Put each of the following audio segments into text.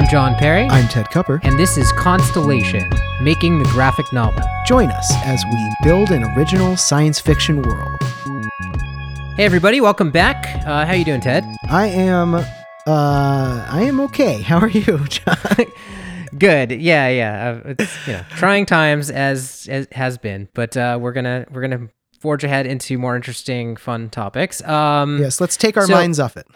I'm John Perry, I'm Ted Cupper. and this is Constellation, making the graphic novel. Join us as we build an original science fiction world. Hey, everybody, welcome back. Uh, how are you doing, Ted? I am, uh, I am okay. How are you, John? Good. Yeah, yeah. Uh, it's you know trying times as as has been, but uh, we're gonna we're gonna forge ahead into more interesting, fun topics. Um, yes, let's take our So- minds off it.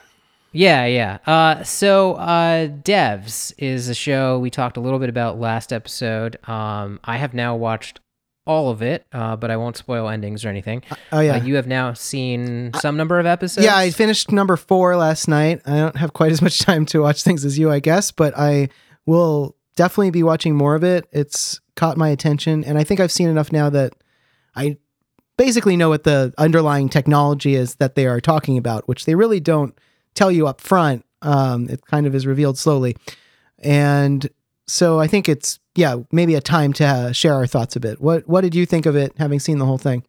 Yeah, yeah. Uh, so, uh, Devs is a show we talked a little bit about last episode. Um, I have now watched all of it, uh, but I won't spoil endings or anything. Oh yeah, Uh, you have now seen some number of episodes. yeah. I finished number four last night. I don't have quite as much time to watch things as you, I guess, but I will definitely be watching more of it. It's caught my attention, and I think I've seen enough now that I basically know what the underlying technology is that they are talking about, which they really don't tell you up front. Um, it kind of is revealed slowly, and so I think it's yeah maybe a time to uh, share our thoughts a bit. What what did you think of it, having seen the whole thing?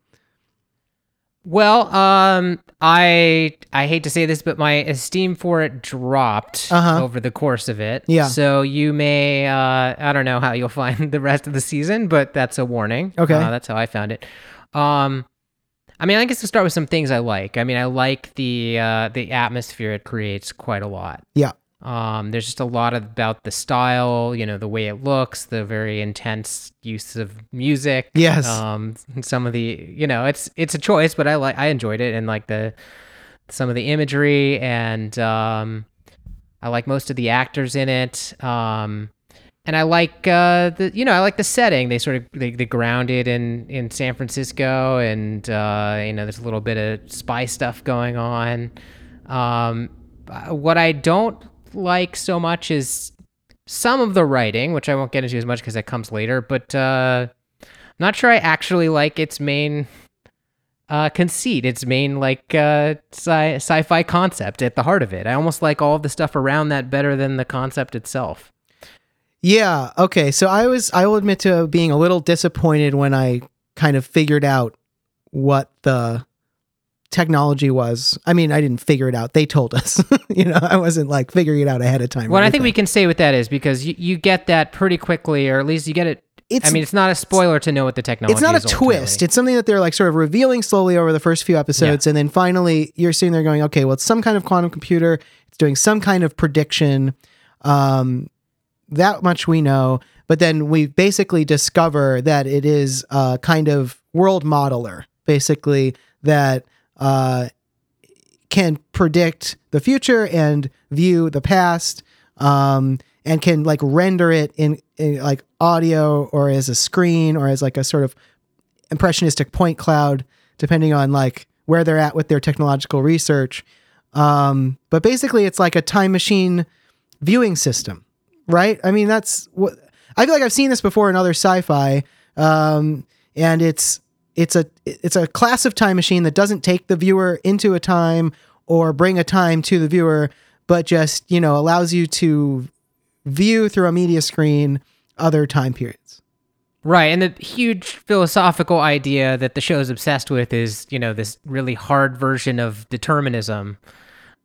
Well, um, I I hate to say this, but my esteem for it dropped Uh-huh. over the course of it. Yeah. So you may, uh, I don't know how you'll find the rest of the season, but that's a warning. Okay. Uh, that's how I found it. Um, I mean, I guess to start with some things I like. I mean, I like the uh, the atmosphere it creates quite a lot. Yeah. Um, there's just a lot about the style, you know, the way it looks, the very intense use of music. Yes. Um, some of the, you know, it's it's a choice, but I like I enjoyed it and like the some of the imagery and um, I like most of the actors in it. Um, and I like uh, the you know I like the setting. They sort of they, they grounded in in San Francisco, and uh, you know there's a little bit of spy stuff going on. Um, uh, what I don't like so much is some of the writing, which I won't get into as much because that comes later. But uh, I'm not sure I actually like its main uh, conceit, its main like uh, sci- sci-fi concept at the heart of it. I almost like all the stuff around that better than the concept itself. Yeah. Okay. So I was, I will admit to being a little disappointed when I kind of figured out what the technology was. I mean, I didn't figure it out. They told us. you know, I wasn't like figuring it out ahead of time. What I think we can say with that is because you, you get that pretty quickly, or at least you get it. It's, I mean, it's not a spoiler to know what the technology. Is. It's not a twist. It's something that they're like sort of revealing slowly over the first few episodes, and then finally you're sitting there going, "Okay, well, it's some kind of quantum computer. It's doing some kind of prediction." Um, that much we know, but then we basically discover that it is a kind of world modeler, basically that uh, can predict the future and view the past, um, and can like render it in, in like audio or as a screen or as like a sort of impressionistic point cloud, depending on like where they're at with their technological research. Um, but basically, it's like a time machine viewing system, right? I mean, that's what I feel like I've seen this before in other sci-fi, um, and it's it's a it's a class of time machine that doesn't take the viewer into a time or bring a time to the viewer, but just you know allows you to view through a media screen other time periods. Right, and the huge philosophical idea that the show is obsessed with is, you know, this really hard version of determinism.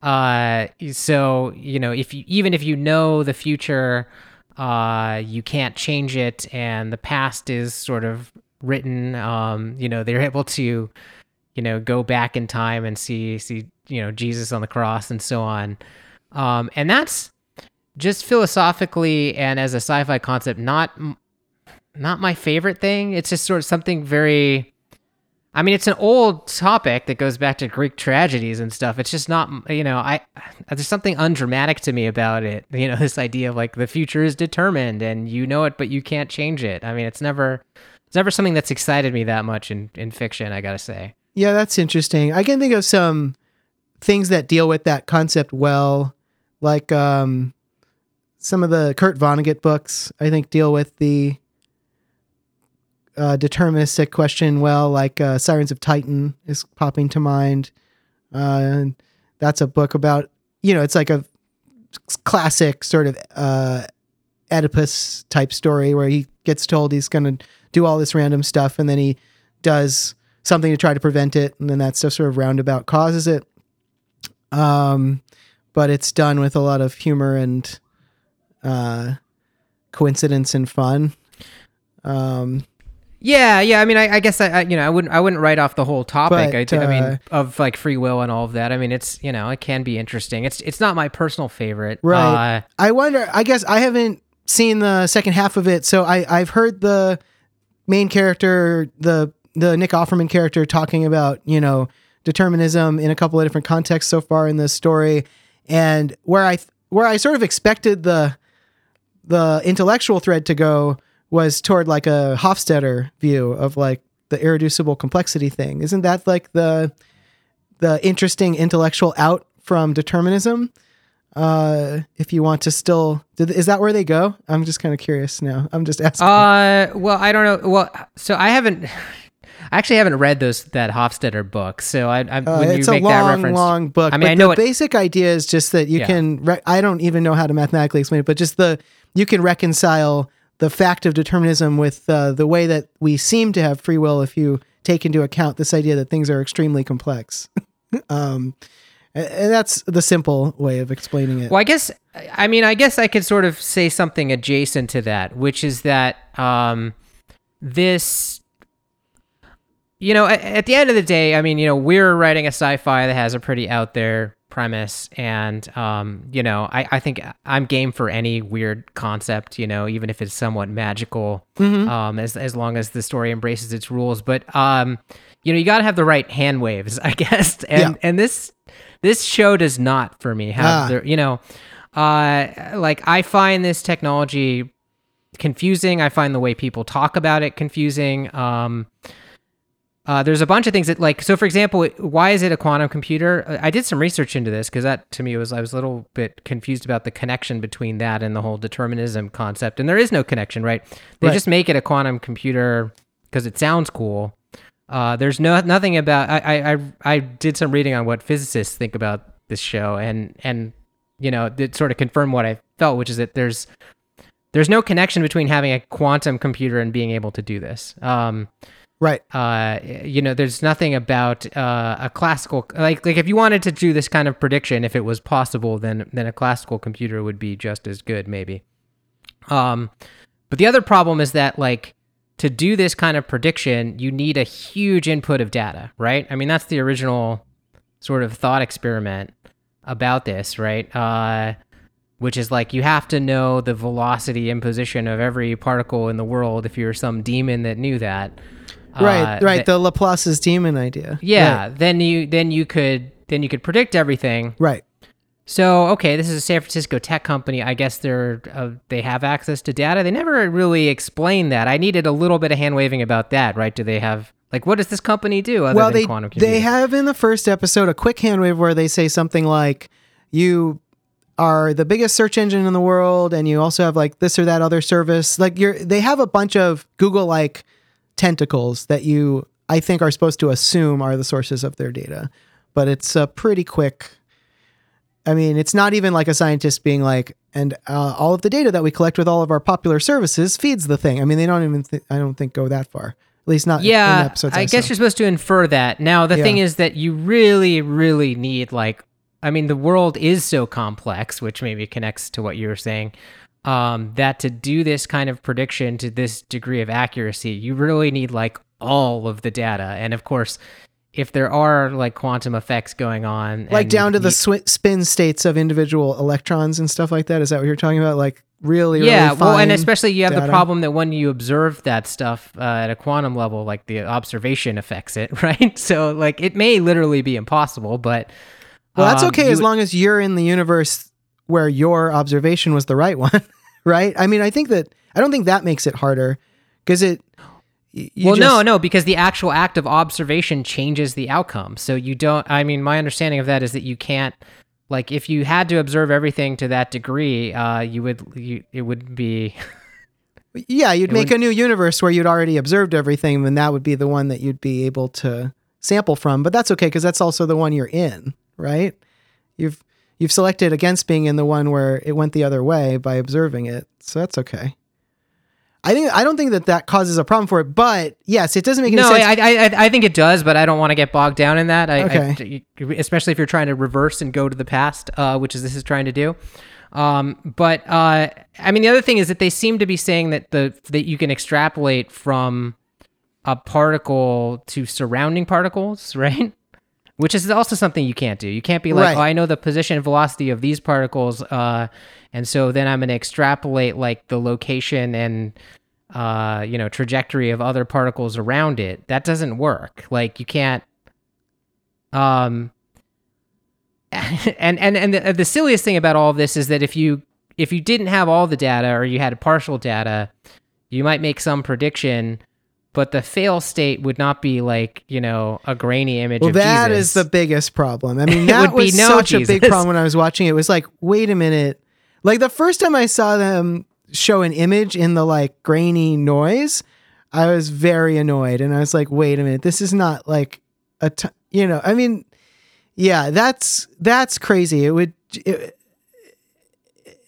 Uh, so you know, if you even if you know the future, uh, you can't change it, and the past is sort of written. Um, you know, they're able to, you know, go back in time and see see you know Jesus on the cross and so on. Um, and that's just philosophically and as a sci-fi concept, not not my favorite thing. It's just sort of something very. I mean, it's an old topic that goes back to Greek tragedies and stuff. It's just not, you know, I there's something undramatic to me about it. You know, this idea of like the future is determined and you know it, but you can't change it. I mean, it's never, it's never something that's excited me that much in in fiction. I gotta say. Yeah, that's interesting. I can think of some things that deal with that concept well, like um, some of the Kurt Vonnegut books. I think deal with the uh, deterministic question well, like uh, Sirens of Titan is popping to mind. Uh, and that's a book about you know it's like a classic sort of uh, Oedipus type story where he gets told he's going to do all this random stuff and then he does something to try to prevent it and then that stuff sort of roundabout causes it um but it's done with a lot of humor and uh, coincidence and fun. Um, Yeah, yeah. I mean, I, I guess I, I, you know, I wouldn't, I wouldn't write off the whole topic. But, I, thi- I uh, mean, of like free will and all of that. I mean, it's, you know, it can be interesting. It's, it's not my personal favorite. Right. Uh, I wonder. I guess I haven't seen the second half of it, so I I've heard the main character, the the Nick Offerman character, talking about you know determinism in a couple of different contexts so far in this story, and where I where I sort of expected the the intellectual thread to go was toward like a Hofstadter view of like the irreducible complexity thing. Isn't that like the the interesting intellectual out from determinism? uh if you want to still did, is that where they go i'm just kind of curious now i'm just asking Uh, well, I don't know. Well, so I haven't, I actually haven't read those that Hofstadter book. So I, I Uh, when you a make that long reference, long book I mean, I know the it. basic idea is just that you Yeah. can re- i don't even know how to mathematically explain it but just the you can reconcile the fact of determinism with uh, the way that we seem to have free will if you take into account this idea that things are extremely complex. Um and that's the simple way of explaining it. Well, I guess I mean I guess I could sort of say something adjacent to that, which is that um, this, you know, at, at the end of the day, I mean, you know, we're writing a sci-fi that has a pretty out there premise, and um, you know, I I think I'm game for any weird concept, you know, even if it's somewhat magical, um, as as long as the story embraces its rules. But um, you know, you got to have the right hand waves, I guess, and Yeah. and this this show does not for me have Ah. the you know uh like i find this technology confusing i find the way people talk about it confusing um uh, there's a bunch of things that like so for example why is it a quantum computer Uh, i did some research into this because that to me was i was a little bit confused about the connection between that and the whole determinism concept and there is no connection right they Right. just make it a quantum computer because it sounds cool uh, there's no nothing about I, I I I did some reading on what physicists think about this show and and you know it sort of confirmed what I felt, which is that there's there's no connection between having a quantum computer and being able to do this. Um, right uh, you know, there's nothing about uh, a classical like like if you wanted to do this kind of prediction, if it was possible, then then a classical computer would be just as good, maybe. Um, but the other problem is that like to do this kind of prediction, you need a huge input of data, right? I mean, that's the original sort of thought experiment about this, right? Uh, which is like you have to know the velocity and position of every particle in the world if you're some demon that knew that. Right Uh, right th- the laplace's demon idea yeah, then you then you could then you could predict everything. right So okay, this is a San Francisco tech company. I guess they're uh, they have access to data. They never really explained that. I needed a little bit of hand waving about that, right? Do they have like what does this company do other well than they quantum computing? they have in the first episode a quick hand wave where they say something like you are the biggest search engine in the world and you also have like this or that other service like you're they have a bunch of google like tentacles that you i think are supposed to assume are the sources of their data but it's a pretty quick i mean it's not even like a scientist being like and uh, all of the data that we collect with all of our popular services feeds the thing i mean they don't even th- i don't think go that far at least not yeah, I, I, guess you're supposed to infer that. Now the Yeah. thing is that you really, really need like, I mean, the world is so complex, which maybe connects to what you were saying. Um, that to do this kind of prediction to this degree of accuracy, you really need like all of the data, and of course, if there are like quantum effects going on, like down you- to the you- swi spin states of individual electrons and stuff like that. Is that what you're talking about? Like really, yeah really well and especially you have the problem that when you observe that stuff uh, at a quantum level like the observation affects it right so like it may literally be impossible but Well, that's um, okay you as long as you're in the universe where your observation was the right one, right? I mean, I think that I don't think that makes it harder because it. you well no just- no because the actual act of observation changes the outcome so you don't i mean my understanding of that is that you can't like if you had to observe everything to that degree uh you would you, it would be Yeah, you'd make would- a new universe where you'd already observed everything, and that would be the one that you'd be able to sample from. But that's okay because that's also the one you're in, right? You've you've selected against being in the one where it went the other way by observing it, so that's okay. I think I don't think that that causes a problem for it, but yes, it doesn't make any no, sense. I, I, I- I think it does, but I don't want to get bogged down in that. I, Okay. I- especially if you're trying to reverse and go to the past, uh, which is this is trying to do. Um, but uh, I mean, the other thing is that they seem to be saying that the that you can extrapolate from a particle to surrounding particles, right? Which is also something you can't do. You can't be like, Right. oh, I know the position and velocity of these particles, uh, and so then I'm going to extrapolate like the location and uh, you know trajectory of other particles around it. That doesn't work. Like you can't. Um, and and and the, the silliest thing about all of this is that if you if you didn't have all the data or you had partial data, you might make some prediction, but the fail state would not be like you know a grainy image Well, that Jesus. is the biggest problem. I mean, that would be was no such a big problem when I was watching it. It was like, wait a minute. Like the first time I saw them show an image in the like grainy noise, I was very annoyed, and I was like, wait a minute, this is not like a, t- you know, I mean, yeah, that's that's crazy. It would. It,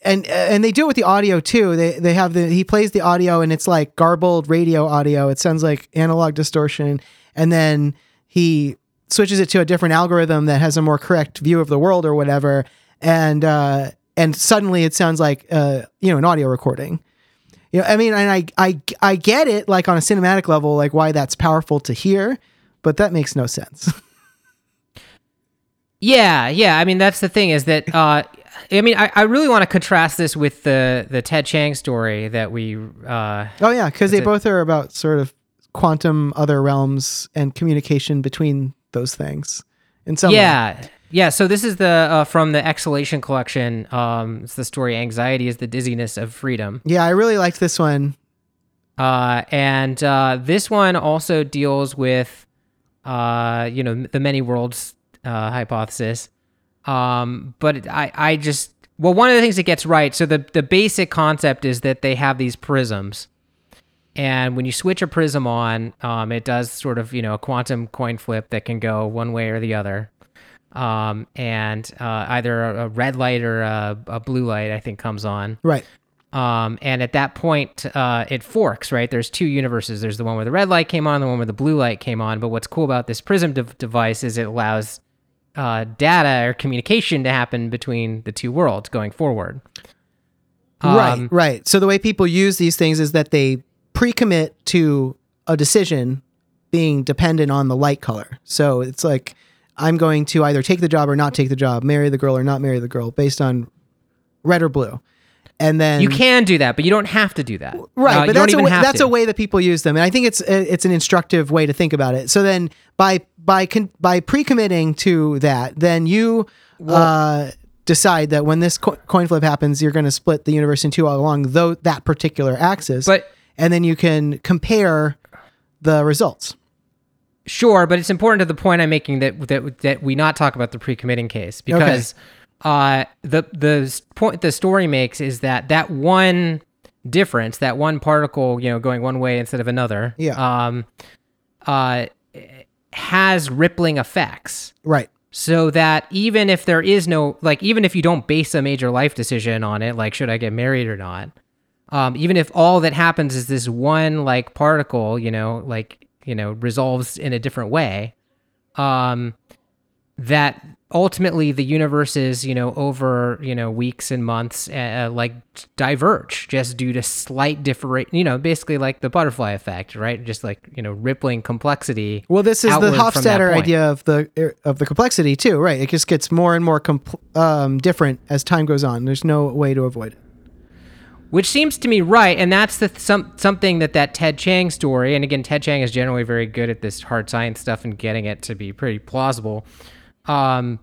and and they do it with the audio too. They they have the he plays the audio and it's like garbled radio audio. It sounds like analog distortion, and then he switches it to a different algorithm that has a more correct view of the world or whatever, and uh, and suddenly it sounds like uh, you know an audio recording. You know, I mean, and I I I get it like on a cinematic level, like why that's powerful to hear, but that makes no sense. Yeah, yeah. I mean, that's the thing is that uh, I mean, I, I really want to contrast this with the the Ted Chiang story that we. Uh, Oh yeah, because they both are about sort of quantum other realms and communication between those things. In some way. yeah, yeah. So this is the uh, from the Exhalation collection. Um, it's the story "Anxiety is the Dizziness of Freedom," yeah, I really liked this one. uh, and uh, this one also deals with, uh, you know, the many worlds uh, hypothesis. Um, but I, I just well, one of the things it gets right. So the the basic concept is that they have these prisms, and when you switch a prism on, um, it does sort of you know a quantum coin flip that can go one way or the other. Um, and uh, either a, red light or a, a blue light, I think, comes on. Right. Um, and at that point, uh, it forks, right? There's two universes. There's the one where the red light came on, the one where the blue light came on. But what's cool about this prism dev- device is it allows uh, data or communication to happen between the two worlds going forward. right. Um, Right. So the way people use these things is that they pre-commit to a decision being dependent on the light color. So it's like I'm going to either take the job or not take the job, marry the girl or not marry the girl based on red or blue. And then You can do that, but you don't have to do that. Right, Uh, but that's a way, that's to. a way that people use them, and I think it's it's an instructive way to think about it. So then, by by con- by pre-committing to that, then you uh, decide that when this co- coin flip happens, you're going to split the universe in two along though that particular axis, But and then you can compare the results. Sure, but it's important to the point I'm making that that that we not talk about the pre-committing case because uh, the the point the story makes is that that one difference, that one particle, you know, going one way instead of another, Yeah. um, uh, has rippling effects. Right. So that even if there is no like, even if you don't base a major life decision on it, like should I get married or not, um, even if all that happens is this one like particle, you know, like you know, resolves in a different way, um, that ultimately the universes, you know, over you know weeks and months, uh, like diverge just due to slight different, you know, basically like the butterfly effect, right? Just like you know, rippling complexity. Well, this is the outward from that Hofstadter idea of the er, of the complexity too, right? It just gets more and more compl- um, different as time goes on. There's no way to avoid it. which seems to me right and that's the some something that that ted chiang story and again ted chiang is generally very good at this hard science stuff and getting it to be pretty plausible um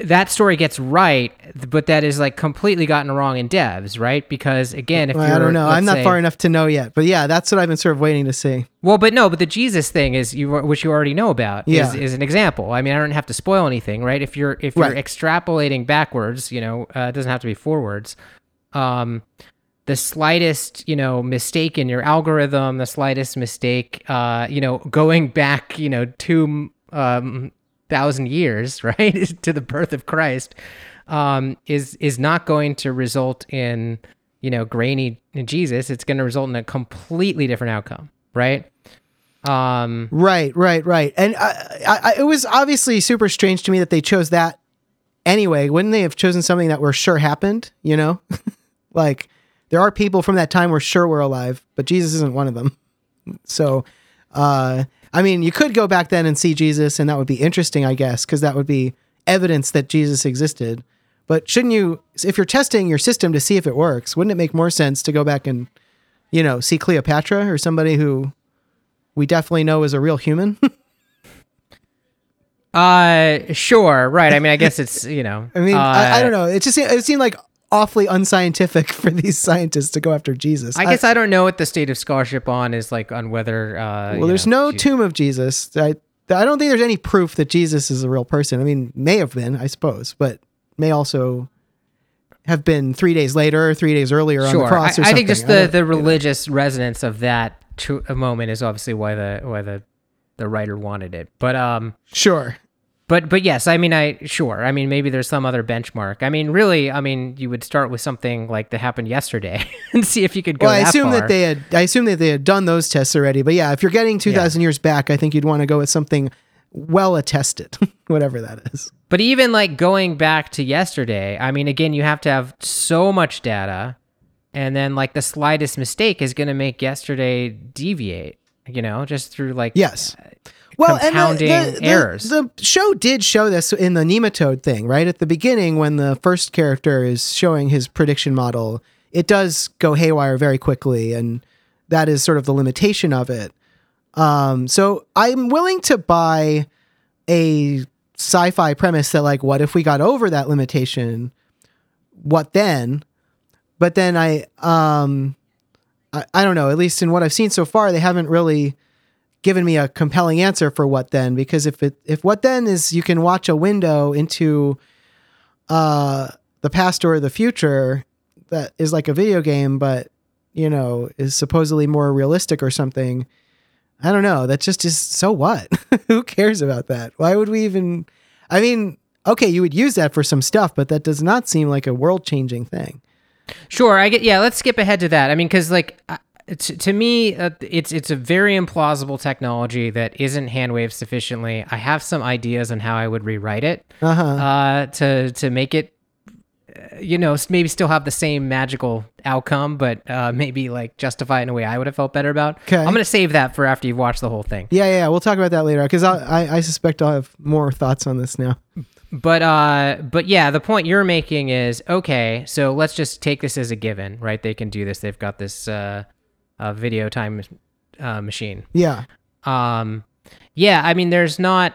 that story gets right but that is like completely gotten wrong in devs right because again if Well, you're I don't know. I'm not say- far enough to know yet, but yeah, that's what I've been sort of waiting to see. well but no but the jesus thing is you which you already know about Yeah. is, is an example i mean i don't have to spoil anything right if you're if you're Right. extrapolating backwards you know uh, it doesn't have to be forwards um the slightest you know mistake in your algorithm the slightest mistake uh you know going back you know two um thousand years right to the birth of christ um is is not going to result in you know grainy jesus it's going to result in a completely different outcome right um Right, right, right. And I, I, it was obviously super strange to me that they chose that anyway, wouldn't they have chosen something that we're sure happened? You know, like there are people from that time we're sure were alive, but Jesus isn't one of them. So, uh, I mean, you could go back then and see Jesus, and that would be interesting, I guess, because that would be evidence that Jesus existed. But shouldn't you, if you're testing your system to see if it works, wouldn't it make more sense to go back and, you know, see Cleopatra or somebody who we definitely know is a real human? uh, sure, right. I mean, I guess it's you know. I mean, uh, I, I don't know. It just it seemed like awfully unscientific for these scientists to go after Jesus. I guess I, don't know what the state of scholarship on is like on whether. Uh, well, there's know, no Jesus- tomb of Jesus. I I don't think there's any proof that Jesus is a real person. I mean, may have been, I suppose, but may also have been three days later or three days earlier on the Sure, cross. I, I think just I the, the religious resonance of that to a moment is obviously why the why the the writer wanted it. But um, sure. But but yes, I mean, I sure. I mean, maybe there's some other benchmark. I mean, really, I mean, you would start with something like that happened yesterday and see if you could go. Well, I that assume far. that they had. I assume that they had done those tests already. But yeah, if you're getting two thousand years back, I think you'd want to go with something well attested, whatever that is. But even like going back to yesterday, I mean, again, you have to have so much data, and then like the slightest mistake is going to make yesterday deviate. You know, just through like Yes. Uh, Well, and the- compounding the, the. The show did show this in the nematode thing, right? At the beginning, when the first character is showing his prediction model, it does go haywire very quickly, and that is sort of the limitation of it. Um, so I'm willing to buy a sci-fi premise that, like, what if we got over that limitation? What then? But then I, um, I, I don't know. At least in what I've seen so far, they haven't really given me a compelling answer for what then because if it if what then is you can watch a window into uh the past or the future that is like a video game but you know is supposedly more realistic or something i don't know that just is so what who cares about that why would we even i mean okay you would use that for some stuff but that does not seem like a world changing thing Sure, I get. Yeah, let's skip ahead to that. I mean, because like uh, to, to me, uh, it's it's a very implausible technology that isn't hand waved sufficiently. I have some ideas on how I would rewrite it uh-huh uh, to to make it, uh, you know, maybe still have the same magical outcome, but uh, maybe like justify it in a way I would have felt better about. 'Kay. I'm gonna save that for after you've watched the whole thing. yeah yeah we'll talk about that later because I, I i suspect i'll have more thoughts on this now But uh, but yeah, the point you're making is okay. So let's just take this as a given, right? They can do this. They've got this uh, uh video time uh, machine. yeah Um, yeah, I mean, there's not.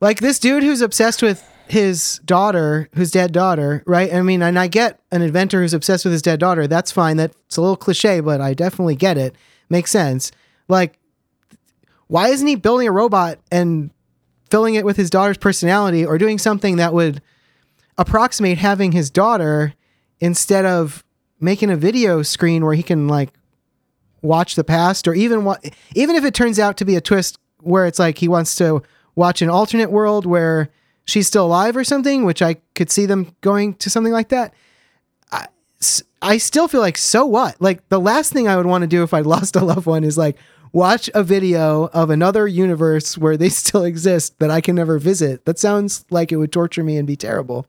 like this dude who's obsessed with his daughter, whose dead daughter, right? I mean, and I get an inventor who's obsessed with his dead daughter. That's fine. That's a little cliche, but I definitely get it. Makes sense. Like, why isn't he building a robot and filling it with his daughter's personality or doing something that would approximate having his daughter instead of making a video screen where he can like watch the past or even wa- even if it turns out to be a twist where it's like he wants to watch an alternate world where she's still alive or something which i could see them going to something like that I still feel like so what? Like the last thing i would want to do if i lost a loved one is like watch a video of another universe where they still exist that i can never visit. That sounds like it would torture me and be terrible.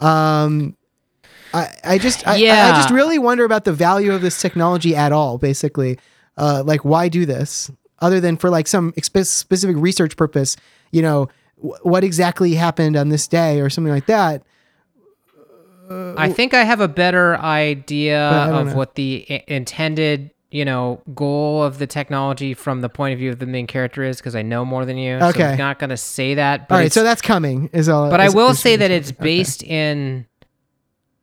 Um I, I just I, I- I just really wonder about the value of this technology at all basically uh, like why do this other than for like some specific research purpose you know wh- what exactly happened on this day or something like that I think I have a better idea But I don't of know. what the i- intended, you know, goal of the technology from the point of view of the main character is because I know more than you. So Okay. I'm not gonna say that. But all right so that's coming is all but I will say that it's okay. based in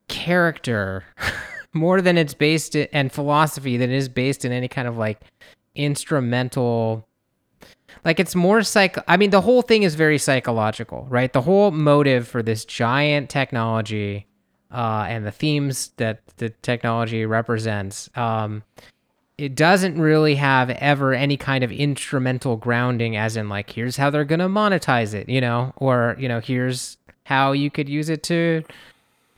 character more than it's based in, and philosophy than it is based in any kind of like instrumental like it's more psych i mean the whole thing is very psychological right? The whole motive for this giant technology uh, and the themes that the technology represents um, it doesn't really have ever any kind of instrumental grounding as in like here's how they're going to monetize it you know? Or you know here's how you could use it to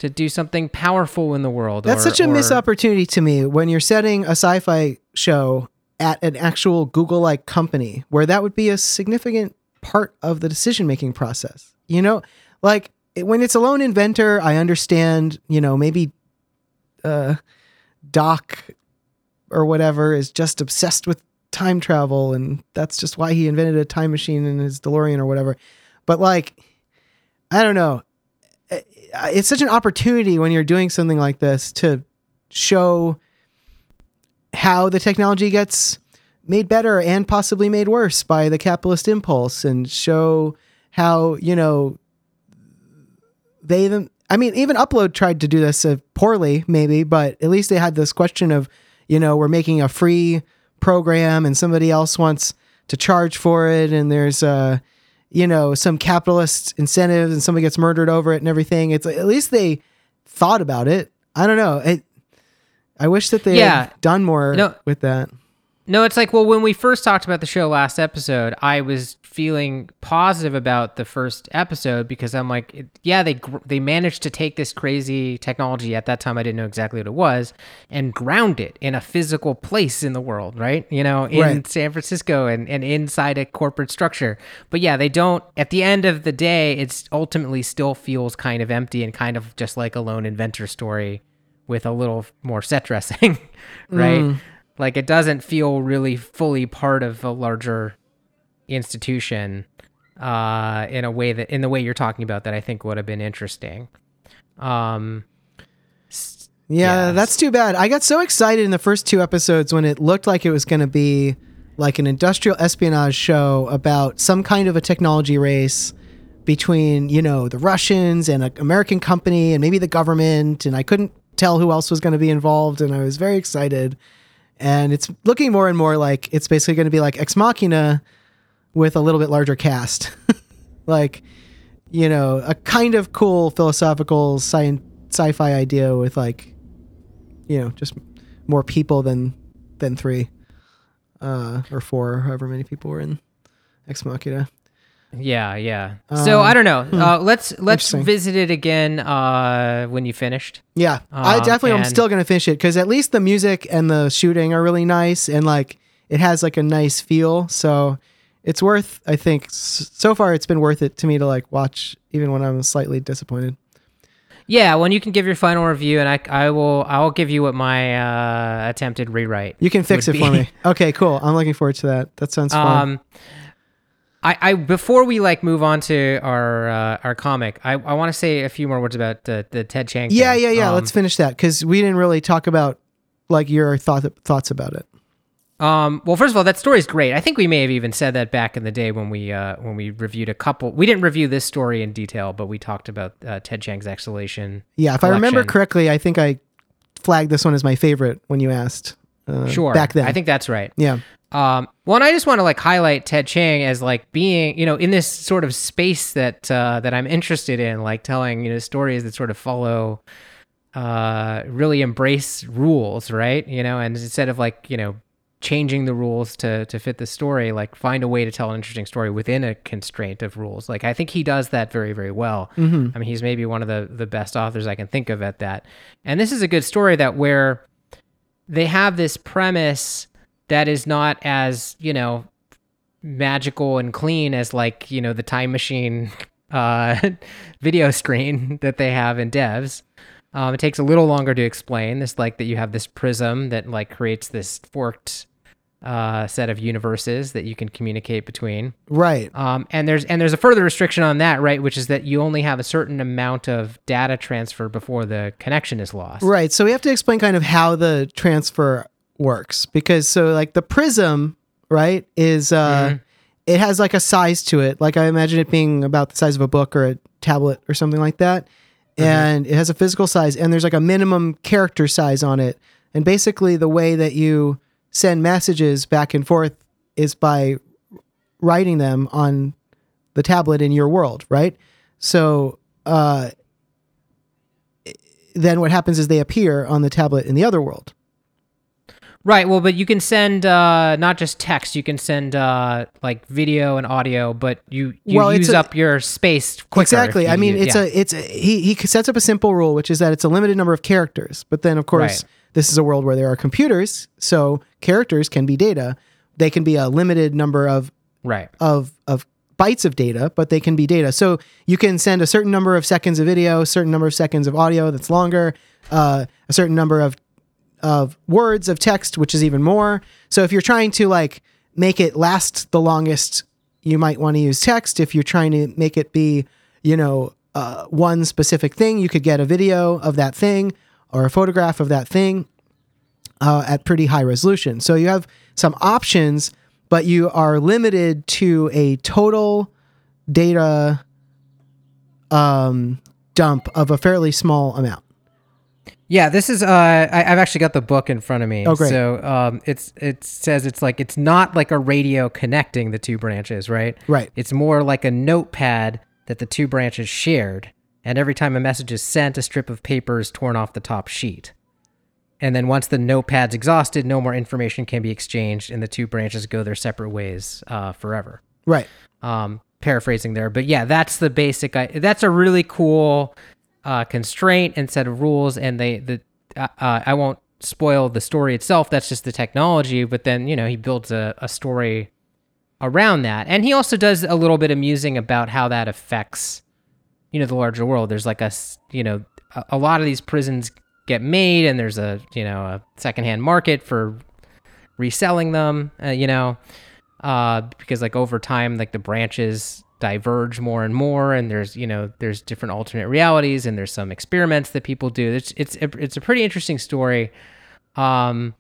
to do something powerful in the world That's or- such a or- missed opportunity to me when you're setting a sci-fi show at an actual Google-like company where that would be a significant part of the decision-making process. You know, like when it's a lone inventor, I understand. You know, maybe uh, Doc or whatever is just obsessed with time travel, and that's just why he invented a time machine in his DeLorean or whatever. But like, I don't know. I- It's such an opportunity when you're doing something like this to show how the technology gets made better and possibly made worse by the capitalist impulse and show how you know they even i mean even upload tried to do this uh, poorly maybe but at least they had this question of you know we're making a free program and somebody else wants to charge for it and there's uh you know some capitalist incentives and somebody gets murdered over it and everything it's at least they thought about it i don't know it i wish that they Yeah. had done more No. with that No, it's like well, when we first talked about the show last episode, I was feeling positive about the first episode because I'm like, it- yeah, they they managed to take this crazy technology at that time I didn't know exactly what it was and ground it in a physical place in the world, right? You know, in Right. San Francisco and and inside a corporate structure. But yeah, they don't. At the end of the day, it's ultimately still feels kind of empty and kind of just like a lone inventor story with a little more set dressing, right? Mm. Like it doesn't feel really fully part of a larger institution uh, in a way that in the way you're talking about that I think would have been interesting. Um, Yeah, Yes. that's too bad. I got so excited in the first two episodes when it looked like it was going to be like an industrial espionage show about some kind of a technology race between, you know, the Russians and an American company and maybe the government. And I couldn't tell who else was going to be involved. And I was very excited. And it's looking more and more like it's basically going to be like Ex Machina with a little bit larger cast. like, you know, a kind of cool philosophical sci- sci-fi idea with like, you know, just more people than than three, uh, or four, however many people were in Ex Machina. Yeah, yeah. so I don't know. Uh, let's let's Um, hmm. Visit it again uh, when you finished. Yeah, I Um, definitely am still gonna finish it because at least the music and the shooting are really nice and like it has like a nice feel. So it's worth. I think s- so far it's been worth it to me to like watch even when I'm slightly disappointed. Yeah, when you can give your final review, and I I will I will give you what my uh, attempted rewrite. You can fix it for me. Okay, cool. I'm looking forward to that. That sounds fun. Um, I, I before we like move on to our uh, our comic, I, I want to say a few more words about the, the Ted Chiang. yeah, thing. yeah, yeah. Um, Let's finish that because we didn't really talk about like your thought thoughts about it. Um, well, first of all, that story is great. I think we may have even said that back in the day when we uh, when we reviewed a couple. We didn't review this story in detail, but we talked about uh, Ted Chiang's exhalation. Yeah, if I remember correctly, I think I flagged this one as my favorite when you asked. Uh, Sure, back then. I think that's right. Yeah, Um, well, and I just want to like highlight Ted Chiang as like being, you know, in this sort of space that uh, that I'm interested in, like telling you know stories that sort of follow, uh, really embrace rules, right? You know, and instead of like you know changing the rules to to fit the story, like find a way to tell an interesting story within a constraint of rules. Like I think he does that very very well. I mean, he's maybe one of the the best authors I can think of at that. And this is a good story that where they have this premise that is not as you know magical and clean as like you know the time machine uh video screen that they have in devs. Um, it takes a little longer to explain this like that you have this prism that like creates this forked uh set of universes that you can communicate between right. um, and there's and there's a further restriction on that, right? Which is that you only have a certain amount of data transfer before the connection is lost. Right. So we have to explain kind of how the transfer works because so like the prism, right, is uh Mm-hmm. it has like a size to it. Like I imagine it being about the size of a book or a tablet or something like that. Mm-hmm. And it has a physical size and there's like a minimum character size on it. And basically the way that you send messages back and forth is by writing them on the tablet in your world, right? So uh then what happens is they appear on the tablet in the other world. Right. Well, but you can send uh, not just text. You can send uh, like video and audio, but you you Well, use a- up your space quicker. exactly. I mean, use- it's yeah. a it's a, he he sets up a simple rule, which is that it's a limited number of characters. But then, of course, Right. This is a world where there are computers, so characters can be data. They can be a limited number of right. of of bytes of data, but they can be data. So you can send a certain number of seconds of video, a certain number of seconds of audio that's longer, uh, a certain number of of words of text, which is even more. So if you're trying to like make it last the longest, you might want to use text. If you're trying to make it be, you know, uh, one specific thing, you could get a video of that thing or a photograph of that thing uh, at pretty high resolution. So you have some options, but you are limited to a total data um, dump of a fairly small amount. Yeah, this is. Uh, I, have actually got the book in front of me. Oh, great. So um, it's it says it's like it's not like a radio connecting the two branches, right? Right. It's more like a notepad that the two branches shared, and every time a message is sent, a strip of paper is torn off the top sheet. And then once the notepad's exhausted, no more information can be exchanged, and the two branches go their separate ways uh, forever. Right. Um, paraphrasing there, but yeah, that's the basic. That's a really cool uh, constraint and set of rules, and they the uh, uh, I won't spoil the story itself. That's just the technology, but then you know he builds a, a story around that, and he also does a little bit of musing about how that affects you know the larger world. There's like a you know a, a lot of these prisms get made, and there's a you know a secondhand market for reselling them. Uh, you know. Uh, because like over time, like the branches diverge more and more and there's you know there's different alternate realities and there's some experiments that people do it's it's it's a pretty interesting story um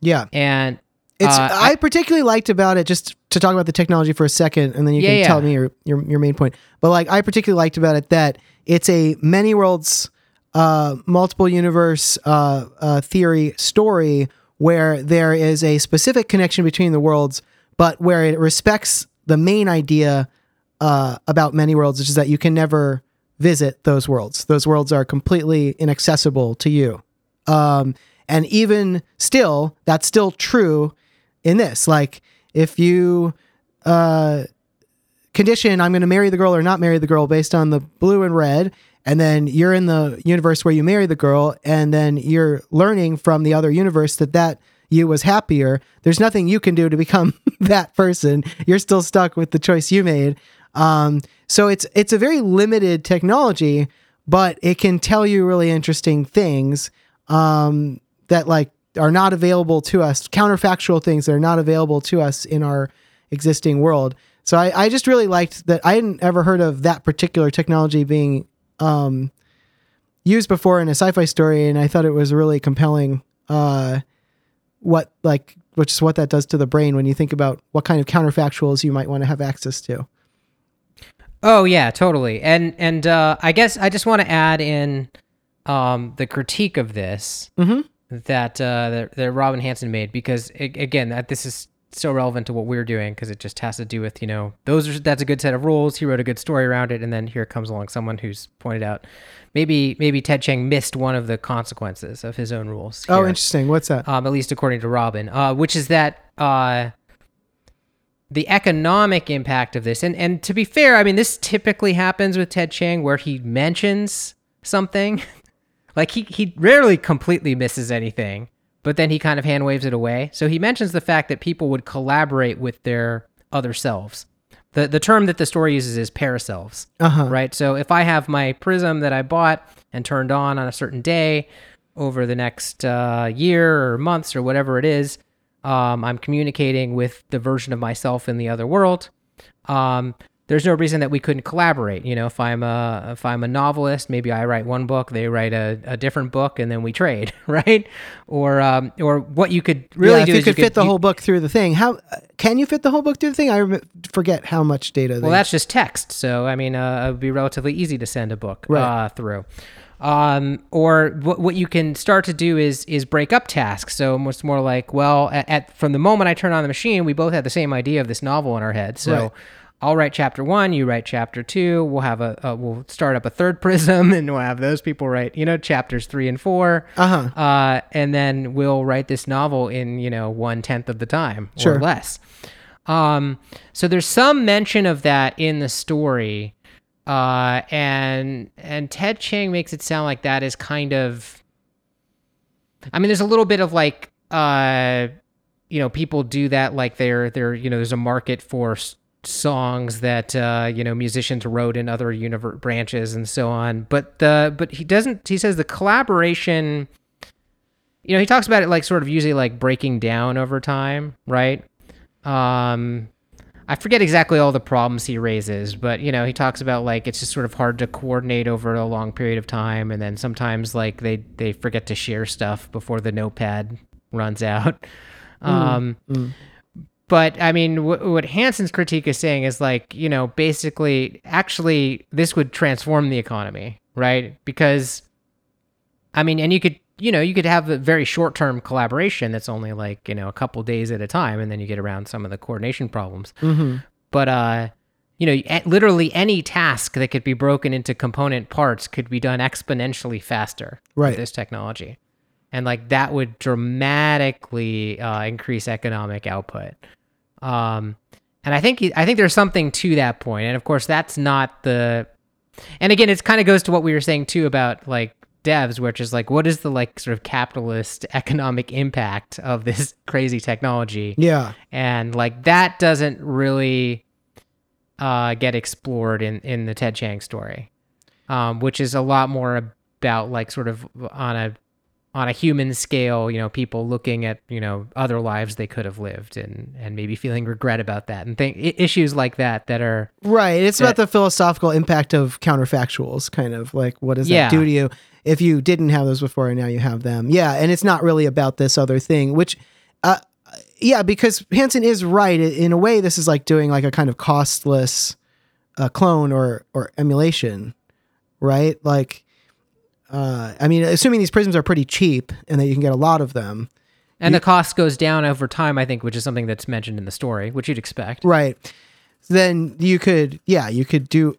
yeah and it's uh, I, I, particularly liked about it just to talk about the technology for a second and then you yeah, can yeah. tell me your, your your main point but like i particularly liked about it that it's a many worlds uh multiple universe uh, uh theory story where there is a specific connection between the worlds but where it respects the main idea uh, about many worlds, which is that you can never visit those worlds. Those worlds are completely inaccessible to you. Um, and even still, that's still true in this. Like, if you uh, condition, I'm going to marry the girl or not marry the girl based on the blue and red, and then you're in the universe where you marry the girl, and then you're learning from the other universe that that you was happier. There's nothing you can do to become that person. You're still stuck with the choice you made. Um, so it's it's a very limited technology, but it can tell you really interesting things um, that like are not available to us, counterfactual things that are not available to us in our existing world. So I, I just really liked that. I hadn't ever heard of that particular technology being um, used before in a sci-fi story, and I thought it was really compelling. Uh, what like which is what that does to the brain when you think about what kind of counterfactuals you might want to have access to. Oh yeah, totally. And and uh, I guess I just want to add in um, the critique of this mm-hmm. That, uh, that that Robin Hanson made because it, again that this is so relevant to what we're doing because it just has to do with you know those are that's a good set of rules. He wrote a good story around it, and then here comes along someone who's pointed out maybe maybe Ted Chiang missed one of the consequences of his own rules. Oh, here. Oh, interesting. What's that? Um, at least according to Robin, uh, which is that uh, the economic impact of this and and to be fair i mean this typically happens with ted chiang where he mentions something like he he rarely completely misses anything but then he kind of hand waves it away so he mentions the fact that people would collaborate with their other selves the the term that the story uses is paraselves uh-huh. right so if i have my prism that i bought and turned on on a certain day over the next uh, year or months or whatever it is um, I'm communicating with the version of myself in the other world. Um, there's no reason that we couldn't collaborate. You know, if I'm a if I'm a novelist, maybe I write one book, they write a, a different book, and then we trade, right? Or um, or what you could really yeah, do if you could you fit could, the whole book through the thing. How can you fit the whole book through the thing? I forget how much data. Well, that's just text, so I mean, uh, it would be relatively easy to send a book right. uh, through. Um, or what, what you can start to do is is break up tasks. So it's more like, well, at, at, from the moment I turn on the machine, we both have the same idea of this novel in our head. So right. I'll write chapter one, you write chapter two. We'll have a, a, we'll start up a third prism, and we'll have those people write you know chapters three and 4 uh-huh. uh, and then we'll write this novel in you know one tenth of the time sure. or less. Um, so there's some mention of that in the story uh, and and Ted Chiang makes it sound like that is kind of. I mean, there's a little bit of like, uh, you know, people do that like they're they're you know, there's a market for songs that uh, you know musicians wrote in other universe branches and so on. But the but he doesn't. He says the collaboration. You know, he talks about it like sort of usually like breaking down over time, right? Um, I forget exactly all the problems he raises, but you know, he talks about like it's just sort of hard to coordinate over a long period of time, and then sometimes like they they forget to share stuff before the notepad runs out. Mm, um, mm. But I mean, w- what Hanson's critique is saying is like, you know, basically, actually, this would transform the economy, right? Because, I mean, and you could you know, you could have a very short term collaboration that's only like, you know, a couple days at a time, and then you get around some of the coordination problems. Mm-hmm. But, uh, you know, literally any task that could be broken into component parts could be done exponentially faster right. with this technology. And like that would dramatically uh, increase economic output. Um, and I think I think there's something to that point. And of course, that's not the. And again, it kind of goes to what we were saying too about like devs, which is like, what is the like sort of capitalist economic impact of this crazy technology? Yeah, and like that doesn't really uh, get explored in in the Ted Chiang story, um, which is a lot more about like sort of on a on a human scale, you know, people looking at, you know, other lives they could have lived and and maybe feeling regret about that and think issues like that that are Right. It's that, about the philosophical impact of counterfactuals, kind of like what does yeah. that do to you if you didn't have those before and now you have them. Yeah, and it's not really about this other thing, which uh yeah, because Hanson is right in a way this is like doing like a kind of costless uh, clone or or emulation, right? Like uh, I mean, assuming these prisms are pretty cheap and that you can get a lot of them. And you, the cost goes down over time, I think, which is something that's mentioned in the story, which you'd expect. Right. Then you could, yeah, you could do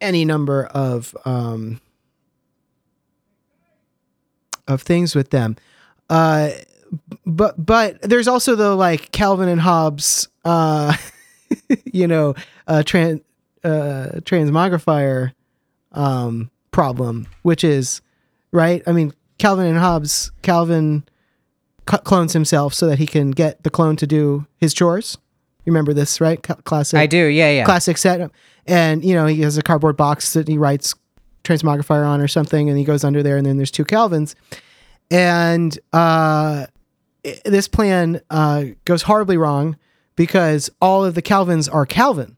any number of um, of things with them. Uh, but but there's also the like Calvin and Hobbes, uh, you know, uh, trans uh, transmogrifier um, problem, which is right. I mean, Calvin and Hobbes. Calvin clones himself so that he can get the clone to do his chores. You remember this, right? classic. I do. Yeah, yeah. Classic set. And you know, he has a cardboard box that he writes transmogrifier on or something, and he goes under there, and then there's two Calvins, and uh, this plan uh, goes horribly wrong because all of the Calvins are Calvin.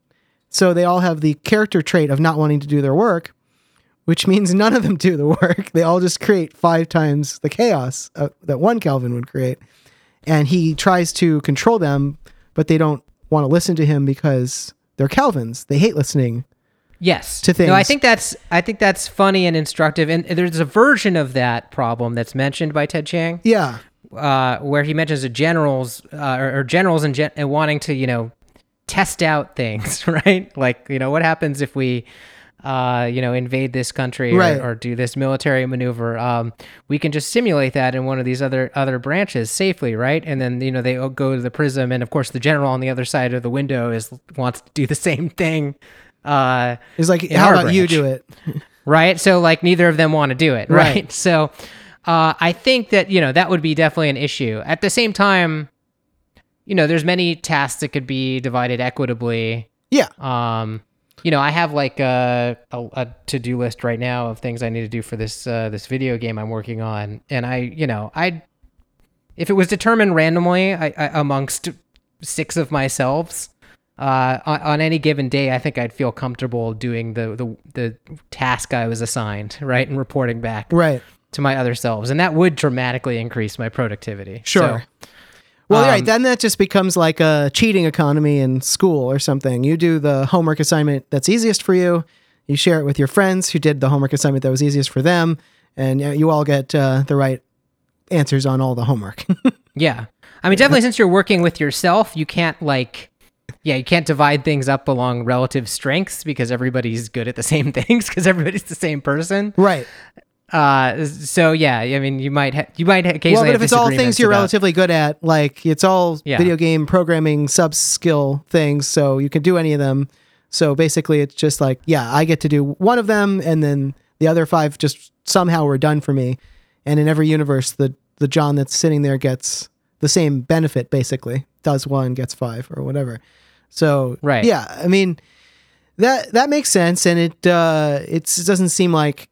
So they all have the character trait of not wanting to do their work which means none of them do the work. They all just create five times the chaos uh, that one Calvin would create. And he tries to control them, but they don't want to listen to him because they're Calvins. They hate listening. Yes. To things. No, I think that's I think that's funny and instructive. And there's a version of that problem that's mentioned by Ted Chiang. Yeah. Uh, where he mentions the generals uh, or, or, generals and, gen- and wanting to you know test out things, right? Like you know what happens if we uh, you know, invade this country or, right. or do this military maneuver. Um, we can just simulate that in one of these other other branches safely, right? And then you know they go to the prism, and of course the general on the other side of the window is wants to do the same thing. Uh, it's like, how about branch, you do it? right. So like neither of them want to do it, right? right. So uh, I think that you know that would be definitely an issue. At the same time, you know, there's many tasks that could be divided equitably. Yeah. Um, you know, I have like a, a, a to do list right now of things I need to do for this uh, this video game I'm working on, and I, you know, I if it was determined randomly I, I, amongst six of myself, uh, on, on, any given day, I think I'd feel comfortable doing the, the the task I was assigned, right, and reporting back, right, to my other selves, and that would dramatically increase my productivity. Sure. So, well, um, right. Then that just becomes like a cheating economy in school or something. You do the homework assignment that's easiest for you. You share it with your friends who did the homework assignment that was easiest for them, and you all get uh, the right answers on all the homework. yeah, I mean, definitely since you're working with yourself, you can't like, yeah, you can't divide things up along relative strengths because everybody's good at the same things because everybody's the same person. Right. Uh, so yeah, I mean, you might ha- you might occasionally. Well, but if it's all things you're about... relatively good at, like it's all yeah. video game programming sub skill things, so you can do any of them. So basically, it's just like, yeah, I get to do one of them, and then the other five just somehow were done for me. And in every universe, the the John that's sitting there gets the same benefit. Basically, does one, gets five, or whatever. So Right. yeah, I mean that that makes sense, and it uh, it's, it doesn't seem like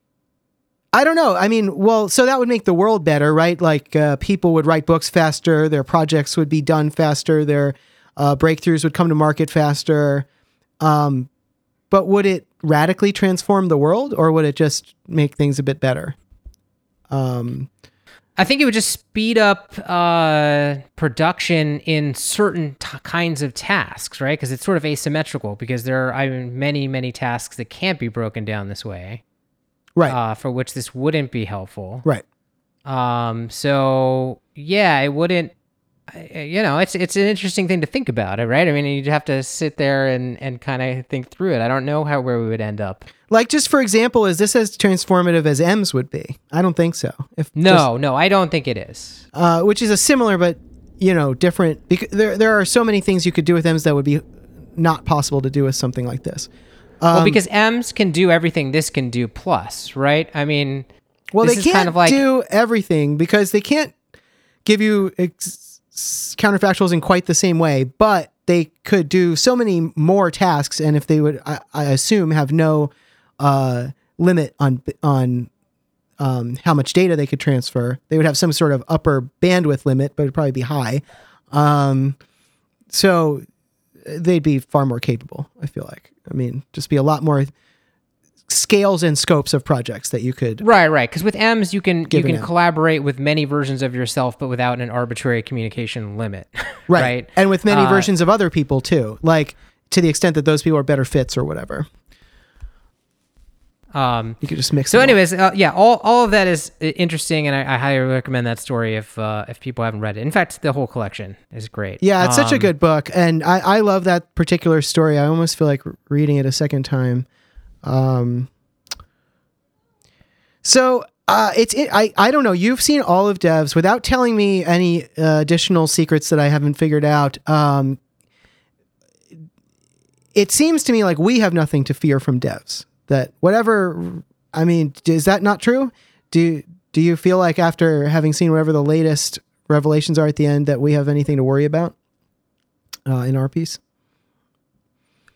I don't know. I mean, well, so that would make the world better, right? Like uh, people would write books faster, their projects would be done faster, their uh, breakthroughs would come to market faster. Um, but would it radically transform the world, or would it just make things a bit better? Um, I think it would just speed up uh, production in certain t- kinds of tasks, right? Because it's sort of asymmetrical. Because there are I mean, many, many tasks that can't be broken down this way, right, uh, for which this wouldn't be helpful. right. Um, so yeah, it wouldn't. You know, it's it's an interesting thing to think about, it, right? I mean, you'd have to sit there and and kind of think through it. I don't know how where we would end up. Like, just for example, is this as transformative as M's would be? I don't think so. If just- No, no, I don't think it is. uh, which is a similar but you know different because there there are so many things you could do with M's that would be not possible to do with something like this. Um, well, because M's can do everything this can do plus, right? I mean, well, they can't kind of like do everything because they can't give you ex- counterfactuals in quite the same way, but they could do so many more tasks, and if they would, I, I assume, have no uh, limit on on um, how much data they could transfer. They would have some sort of upper bandwidth limit, but it'd probably be high. Um, so they'd be far more capable. I feel like. I mean, just be a lot more scales and scopes of projects that you could. Right, right. Because with M's, you can you can collaborate with many versions of yourself, but without an arbitrary communication limit. Right. right. And with many Uh, versions of other people too. Like to the extent that those people are better fits or whatever. Um, You could just mix so, anyways, uh, yeah, all, all of that is uh, interesting, and I, I highly recommend that story if uh, if people haven't read it. In fact, the whole collection is great. Yeah, it's such a Um, good book, and I, I love that particular story. I almost feel like reading it a second time. Um, so uh, it's it, I I don't know. You've seen all of Devs without telling me any uh, additional secrets that I haven't figured out. Um, it seems to me like we have nothing to fear from Devs. That whatever, I mean, is that not true? Do do you feel like after having seen whatever the latest revelations are at the end that we have anything to worry about uh, in our piece?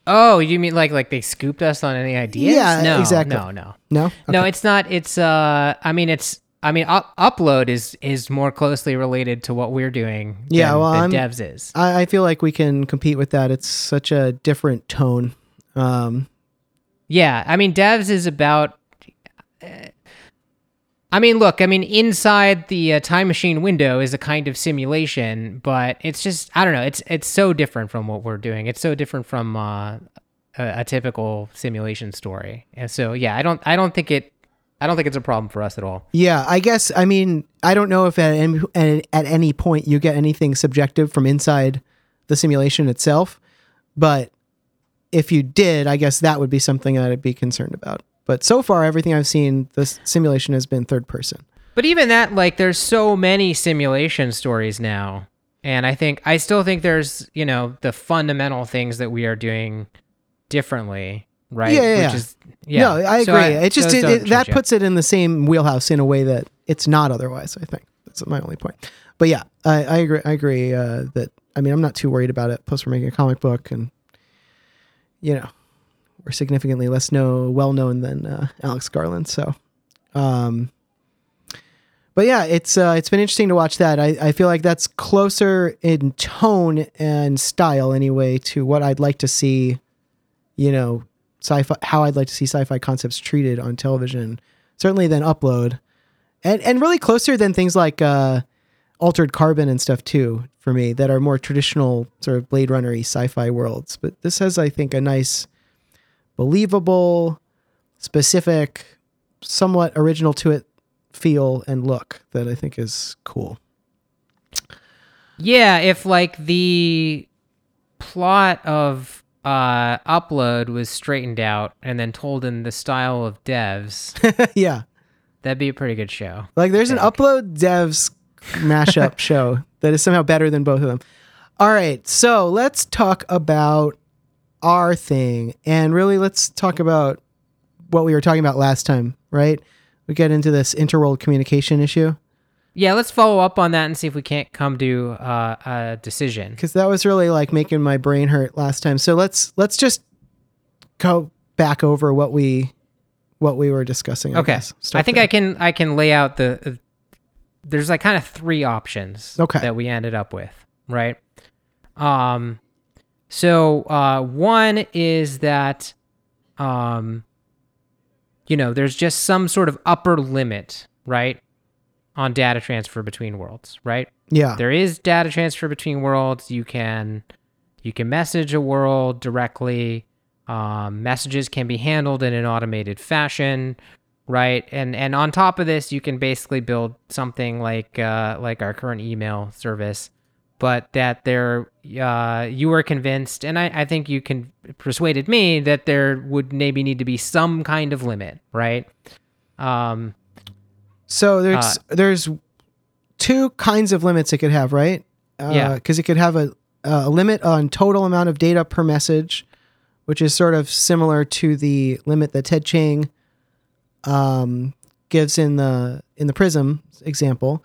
Oh, you mean like like they scooped us on any ideas? Yeah, no, exactly. No, no, No, no. It's not. It's uh. I mean, it's. I mean, up, upload is is more closely related to what we're doing. Yeah, than, well, than devs is. I, I feel like we can compete with that. It's such a different tone. Um, Yeah, I mean, devs is about. uh, I mean, look, I mean, inside the uh, time machine window is a kind of simulation, but it's just I don't know. It's it's so different from what we're doing. It's so different from uh, a, a typical simulation story. And so, yeah, I don't I don't think it I don't think it's a problem for us at all. yeah, I guess. I mean, I don't know if at any, at, at any point you get anything subjective from inside the simulation itself, but if you did, I guess that would be something that I'd be concerned about. But so far, everything I've seen, the simulation has been third person. But even that, like, there's so many simulation stories now. And I think, I still think there's, you know, the fundamental things that we are doing differently, right? Yeah, yeah, yeah. Which is, yeah. No, I So agree. it just it, it, that puts it in the same wheelhouse in a way that it's not otherwise. I think that's my only point. But yeah, I, I agree. I agree uh, that I mean I'm not too worried about it. Plus, we're making a comic book, and you know we're significantly less know well known than uh, Alex Garland. So, um, but yeah, it's uh, it's been interesting to watch that. I, I feel like that's closer in tone and style anyway to what I'd like to see. You know, sci-fi how I'd like to see sci-fi concepts treated on television. Certainly than upload. And and really closer than things like uh altered carbon and stuff too for me that are more traditional sort of Blade Runner-y sci-fi worlds. But this has I think a nice believable, specific, somewhat original to it feel and look that I think is cool. Yeah, if like the plot of uh upload was straightened out and then told in the style of devs, yeah. that'd be a pretty good show. Like there's an upload devs mashup show that is somehow better than both of them. All right, so let's talk about our thing and really let's talk about what we were talking about last time, right? We get into this interworld communication issue. yeah, let's follow up on that and see if we can't come to uh, a decision. because that was really like making my brain hurt last time. So let's let's just go back over what we what we were discussing. I Okay. I think there. I can I can lay out the. There's like kind of three options. Okay. That we ended up with, right? Um, so uh, one is that, um, you know, there's just some sort of upper limit, right, on data transfer between worlds, right? yeah there is data transfer between worlds you can you can message a world directly um, messages can be handled in an automated fashion right and and on top of this you can basically build something like uh, like our current email service but that there uh, you were convinced and I, I think you can persuaded me that there would maybe need to be some kind of limit right um So there's Uh, there's two kinds of limits it could have, right? Uh, Yeah. Because it could have a a limit on total amount of data per message, which is sort of similar to the limit that Ted Chiang um, gives in the in the Prism example.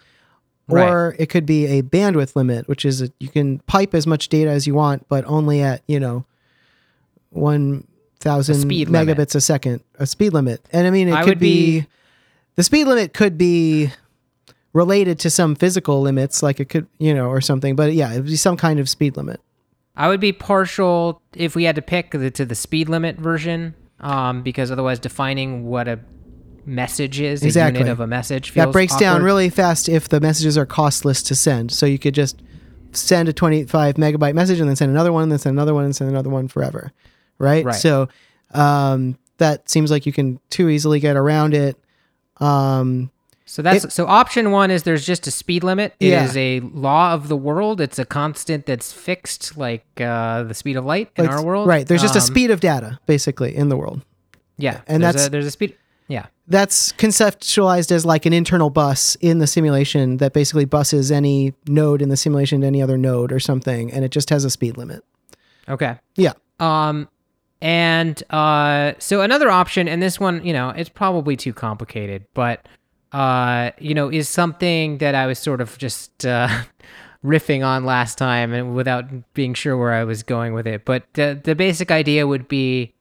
Right. Or it could be a bandwidth limit, which is a, you can pipe as much data as you want, but only at you know one thousand speed limit. megabits a second, a speed limit. And I mean, it I could be- be the speed limit could be related to some physical limits, like it could, you know, or something. But yeah, it would be some kind of speed limit. I would be partial if we had to pick the, to the speed limit version, um, because otherwise defining what a message is, a Exactly. unit of a message, feels that breaks down really fast if the messages are costless to send. So you could just send a 25 megabyte message and then send another one, and then send another one, and send another one forever. Right. Right. So um, that seems like you can too easily get around it. Um, So that's so option one is there's just a speed limit. It is Yeah. a law of the world. It's a constant that's fixed, like uh, the speed of light in our world. Right. There's just a Um, speed of data basically in the world. Yeah, and there's that's- a, there's a speed. Yeah, that's conceptualized as like an internal bus in the simulation that basically buses any node in the simulation to any other node or something, and it just has a speed limit. Okay. Yeah. Um, and uh, so another option, and this one, you know, it's probably too complicated, but uh, you know, is something that I was sort of just uh, riffing on last time, and without being sure where I was going with it. But the the basic idea would be,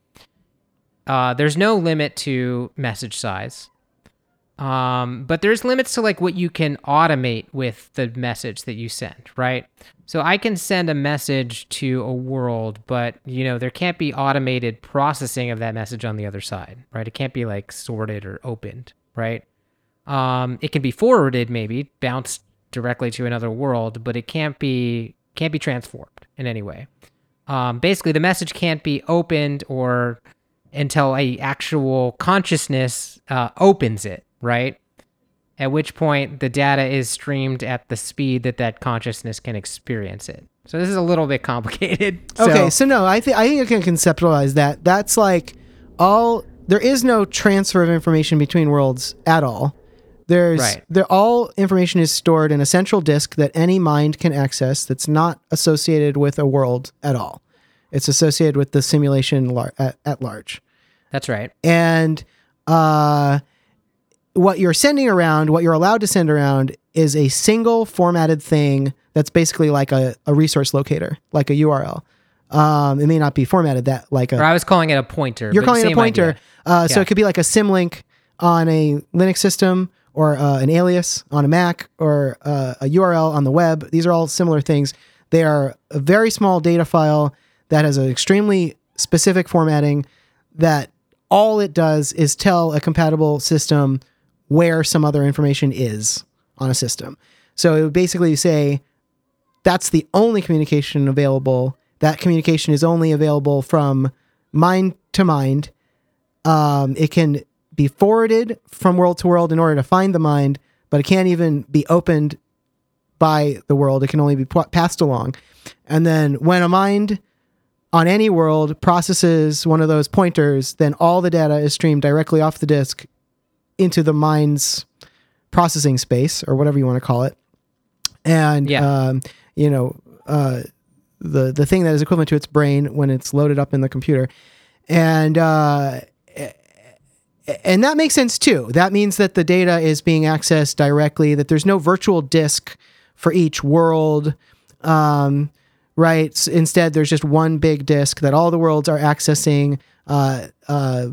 uh, there's no limit to message size. Um, but there's limits to like what you can automate with the message that you send, right? So I can send a message to a world, but you know, there can't be automated processing of that message on the other side, right? It can't be like sorted or opened, right? Um, it can be forwarded, maybe bounced directly to another world, but it can't be can't be transformed in any way. Um, basically, the message can't be opened or until a actual consciousness uh, opens it, right? At which point the data is streamed at the speed that that consciousness can experience it. So this is a little bit complicated. Okay, So, so no, I think I think I can conceptualize that. That's like all there is no transfer of information between worlds at all. There's Right. there all information is stored in a central disk that any mind can access that's not associated with a world at all. It's associated with the simulation lar- at, at large. that's right. And uh, what you're sending around, what you're allowed to send around, is a single formatted thing that's basically like a, a resource locator, like a URL. Um, it may not be formatted that like a. Or I was calling it a pointer. you're calling it a pointer, uh, so Yeah. it could be like a symlink on a Linux system or uh, an alias on a Mac or uh, a URL on the web. These are all similar things. They are a very small data file that has an extremely specific formatting that all it does is tell a compatible system where some other information is on a system. So it would basically say that's the only communication available. That communication is only available from mind to mind. Um, it can be forwarded from world to world in order to find the mind, but it can't even be opened by the world. It can only be p- passed along. And then when a mind on any world processes one of those pointers, then all the data is streamed directly off the disk into the mind's processing space or whatever you want to call it. And Yeah. um, you know, uh, the the thing that is equivalent to its brain when it's loaded up in the computer. And uh, and that makes sense too. That means that the data is being accessed directly. That there's no virtual disk for each world. Um, right. S- Instead, there's just one big disk that all the worlds are accessing. Uh, uh,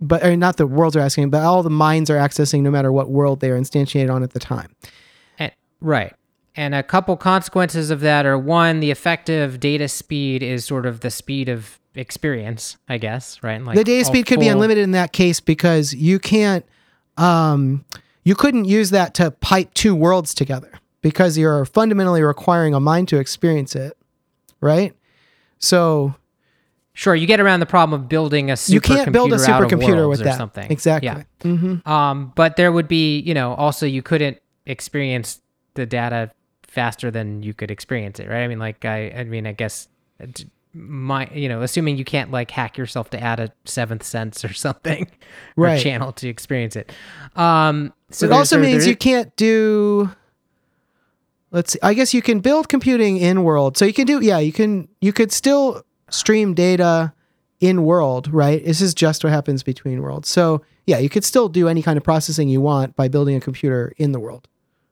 but or not the worlds are asking, but all the minds are accessing no matter what world they are instantiated on at the time. And, right. And a couple consequences of that are one, the effective data speed is sort of the speed of experience, I guess, right? Like the data speed could be unlimited in that case because you can't um you couldn't use that to pipe two worlds together because you're fundamentally requiring a mind to experience it right so Sure, you get around the problem of building a supercomputer you can't build a supercomputer with that something. exactly Yeah. hmm Um, but there would be, you know, also you couldn't experience the data faster than you could experience it, right? I mean, like I, I mean, I guess my, you know, assuming you can't like hack yourself to add a seventh sense or something, or Right. channel to experience it. Um, so it also means you can't do let's see i guess you can build computing in world so you can do yeah you can you could still stream data in world right this is just what happens between worlds so yeah you could still do any kind of processing you want by building a computer in the world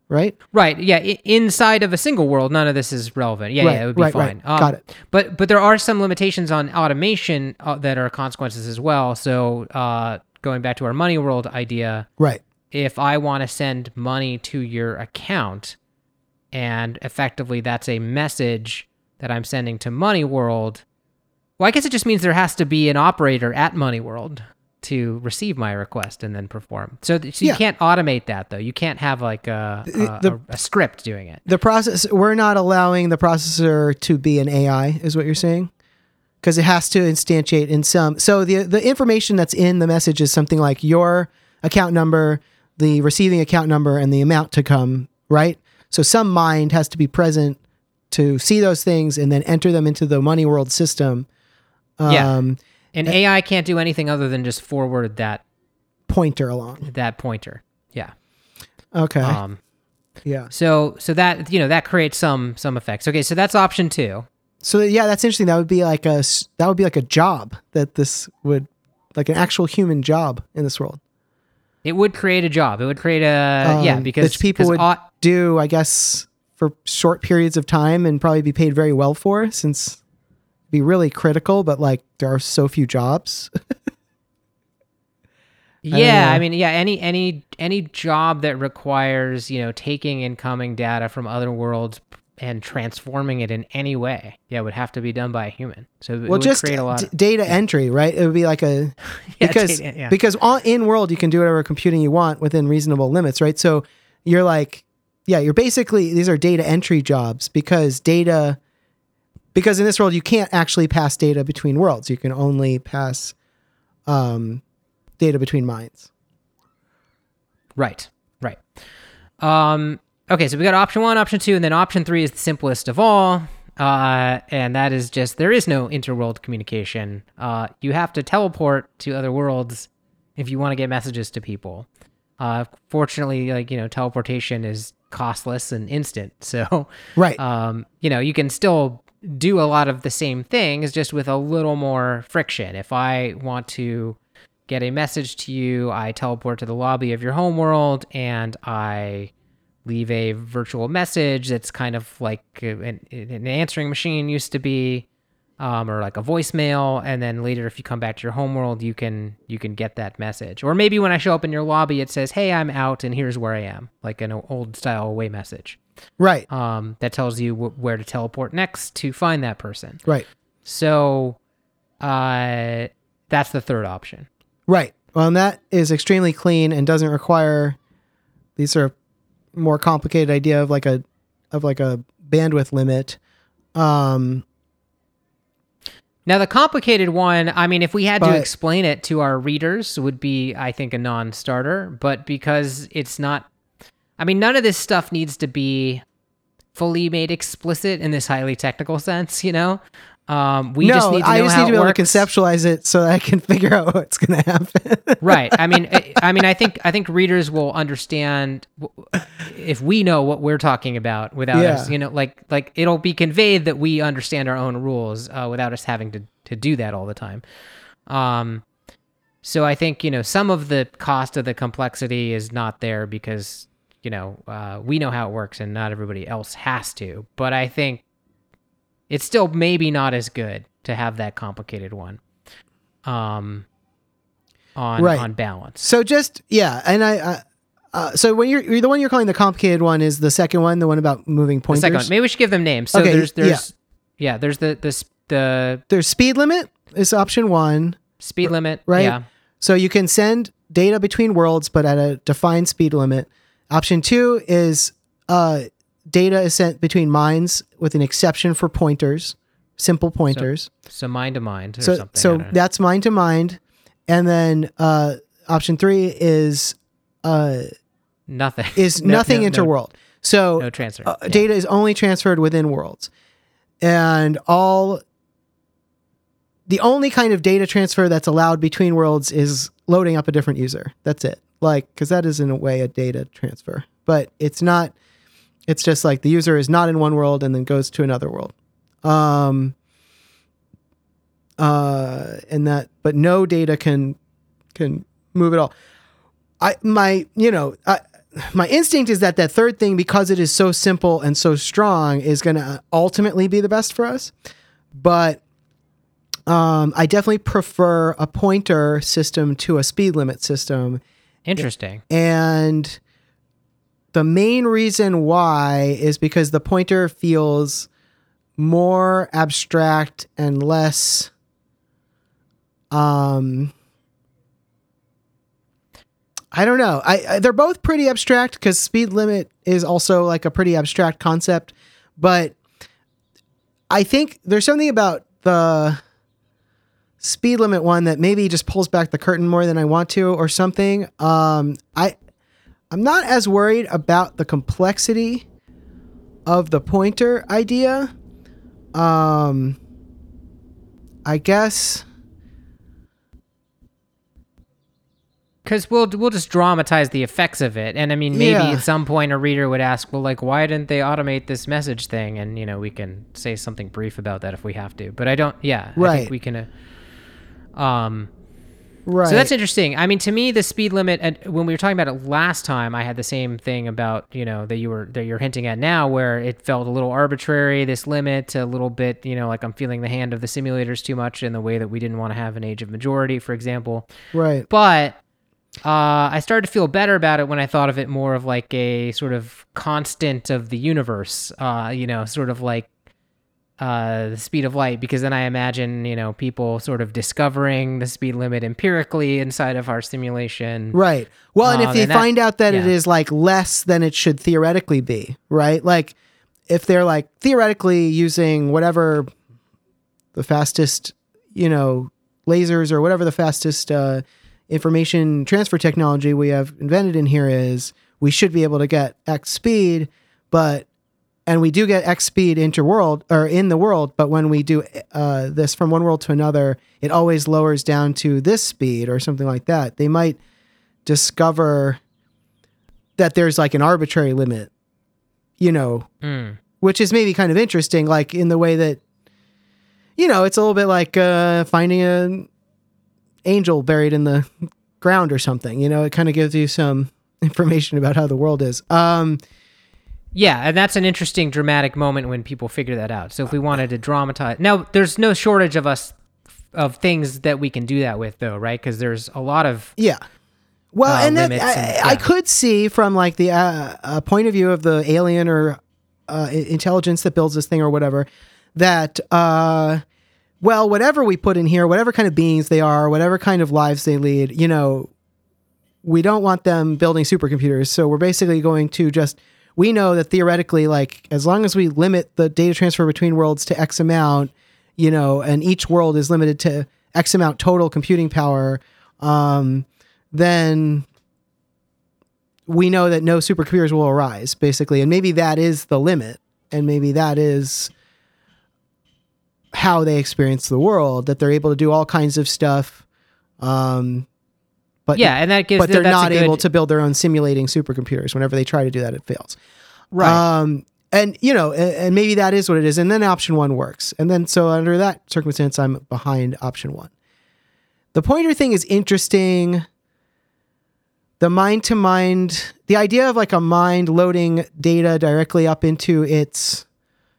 right Right. Yeah. I- inside of a single world, none of this is relevant. Yeah. Right, Yeah. It would be right, right. fine. Um, Got it. But but there are some limitations on automation uh, that are consequences as well. So uh, going back to our money world idea, right if I want to send money to your account, and effectively that's a message that I'm sending to Money World. Well, I guess it just means there has to be an operator at Money World to receive my request and then perform. So, so you Yeah. can't automate that though. You can't have like a a, the- a, a script doing it. the process we're not allowing the processor to be an ai is what you're saying because it has to instantiate in some so the the information that's in the message is something like your account number the receiving account number and the amount to come right so some mind has to be present to see those things and then enter them into the money world system Yeah. um And AI can't do anything other than just forward that pointer along that pointer. Yeah. okay Um. yeah So so that you know that creates some some effects. Okay. So that's option two. so yeah that's interesting that would be like a that would be like a job that this would like an actual human job in this world It would create a job. It would create a yeah um, because that people would au- do, I guess, for short periods of time and probably be paid very well for, since be really critical. But like, there are so few jobs. yeah. know. I mean yeah any any any job that requires you know taking incoming data from other worlds and transforming it in any way yeah it would have to be done by a human. So it well, would just create a lot. d- of, data entry, right? It would be like a Yeah, because data- yeah. because on, in world you can do whatever computing you want within reasonable limits, right? So you're like, yeah, you're basically these are data entry jobs because data because in this world you can't actually pass data between worlds. You can only pass um, data between minds. Right. Right. Um, okay, so we got option one, option two, and then option three is the simplest of all. Uh, and that is just there is no interworld communication. Uh, you have to teleport to other worlds if you want to get messages to people. Uh, fortunately, like you know, teleportation is costless and instant. So, Right. um, you know, you can still do a lot of the same things just with a little more friction. If I want to get a message to you, I teleport to the lobby of your homeworld and I leave a virtual message that's kind of like an, an answering machine used to be um, or like a voicemail and then later if you come back to your homeworld you can you can get that message or maybe when i show up in your lobby it says hey i'm out and here's where i am like an old style away message right. um, that tells you wh- where to teleport next to find that person. Right. So uh, that's the third option. Right. Well, and that is extremely clean and doesn't require these sort of more complicated idea of like a of like a bandwidth limit. Um, Now, the complicated one, I mean, if we had to explain it to our readers, would be, I think, a non starter. But because it's not, I mean, none of this stuff needs to be fully made explicit in this highly technical sense, you know? Um, we no, just need to know I just how need to be able works. to conceptualize it so that I can figure out what's going to happen. right i mean I- i mean i think i think readers will understand if we know what we're talking about without Yeah. us you know like like it'll be conveyed that we understand our own rules uh, without us having to to do that all the time um So I think you know some of the cost of the complexity is not there because you know uh, we know how it works and not everybody else has to. But I think it's still maybe not as good to have that complicated one. Um, on Right. on balance. So just yeah, and I. Uh, uh, so when you're, you're the one you're calling the complicated one is the second one, the one about moving The pointers. second one. Maybe we should give them names. So Okay, there's yeah. there's yeah. there's the the the There's speed limit is option one. speed limit. right? Yeah. So you can send data between worlds, but at a defined speed limit. Option two is uh, data is sent between minds with an exception for pointers, simple pointers. So mind to mind or So something. So that's mind to mind, and then uh, option three is uh, nothing is No- nothing no, interworld. So No, no transfer. uh, Yeah. data is only transferred within worlds and all the only kind of data transfer that's allowed between worlds is loading up a different user that's it like because that is in a way a data transfer but it's not it's just like the user is not in one world and then goes to another world. Um uh and that but no data can can move at all. I my you know I, my instinct is that that third thing because it is so simple and so strong is going to ultimately be the best for us. But um, i definitely prefer a pointer system to a speed limit system. Interesting. and the main reason why is because the pointer feels more abstract and less um I don't know. I, I they're both pretty abstract cuz speed limit is also like a pretty abstract concept, but I think there's something about the speed limit one that maybe just pulls back the curtain more than I want to or something. Um, I I'm not as worried about the complexity of the pointer idea. Um, I guess Because we'll we'll just dramatize the effects of it, and I mean, maybe Yeah. at some point a reader would ask, "Well, like, why didn't they automate this message thing?" And you know, we can say something brief about that if we have to. But I don't. Yeah, I Right. think we can. Uh, um. Right. So that's interesting. I mean, to me, the speed limit. And when we were talking about it last time, I had the same thing about you know that you were that you're hinting at now, where it felt a little arbitrary. This limit, a little bit, you know, like I'm feeling the hand of the simulators too much in the way that we didn't want to have an age of majority, for example. right. But uh, I started to feel better about it when I thought of it more of like a sort of constant of the universe. Uh, you know, sort of like uh, the speed of light, because then I imagine you know people sort of discovering the speed limit empirically inside of our simulation. Right. Well, and Um, if they and that- find out that it yeah. is like less than it should theoretically be, right? Like if they're like theoretically using whatever the fastest, you know, lasers or whatever the fastest uh, information transfer technology we have invented in here is, we should be able to get X speed, but and we do get X speed interworld or in the world, but when we do uh, this from one world to another, it always lowers down to this speed or something like that. They might discover that there's like an arbitrary limit, you know, Mm. which is maybe kind of interesting, like in the way that, you know, it's a little bit like uh, finding an angel buried in the ground or something. You know, it kind of gives you some information about how the world is. Um, Yeah, and that's an interesting dramatic moment when people figure that out. So if we wanted to dramatize, now there's no shortage of us of things that we can do that with, though, right? Because there's a lot of Yeah. Well, uh, and that, I, and- I could see from like the uh, uh, point of view of the alien or uh, intelligence that builds this thing or whatever, that uh, well, whatever we put in here, whatever kind of beings they are, whatever kind of lives they lead, you know, we don't want them building supercomputers. So we're basically going to just we know that theoretically, like as long as we limit the data transfer between worlds to X amount, you know, and each world is limited to X amount total computing power, um, then we know that no supercomputers will arise, basically. And maybe that is the limit. And maybe that is how they experience the world, that they're able to do all kinds of stuff. Um, but yeah, and that gives but they're not good- able to build their own simulating supercomputers. Whenever they try to do that, it fails. right. Um, and you know, and, and maybe that is what it is. And then option one works. And then so under that circumstance, I'm behind option one. the pointer thing is interesting. The mind to mind, the idea of like a mind loading data directly up into its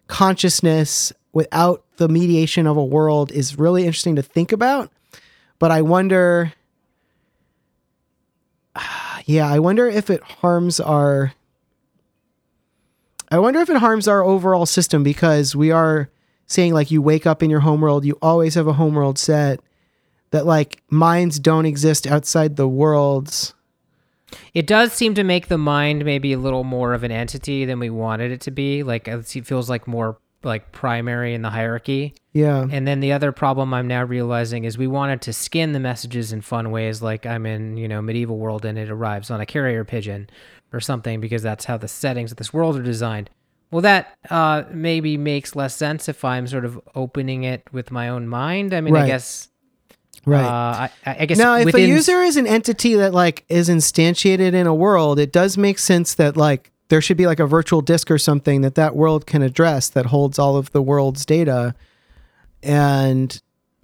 consciousness without the mediation of a world is really interesting to think about. But I wonder, yeah, I wonder if it harms our. I wonder if it harms our overall system because we are saying like you wake up in your homeworld, you always have a homeworld set, that like minds don't exist outside the worlds. It does seem to make the mind maybe a little more of an entity than we wanted it to be. Like it feels like more like primary in the hierarchy. Yeah. And then the other problem I'm now realizing is we wanted to skin the messages in fun ways, like I'm in, you know, medieval world and it arrives on a carrier pigeon or something because that's how the settings of this world are designed. Well, that uh, maybe makes less sense if I'm sort of opening it with my own mind. I mean, Right. I guess. Right. Uh, I, I guess now, if a user is an entity that like is instantiated in a world, it does make sense that like there should be like a virtual disk or something that that world can address that holds all of the world's data. And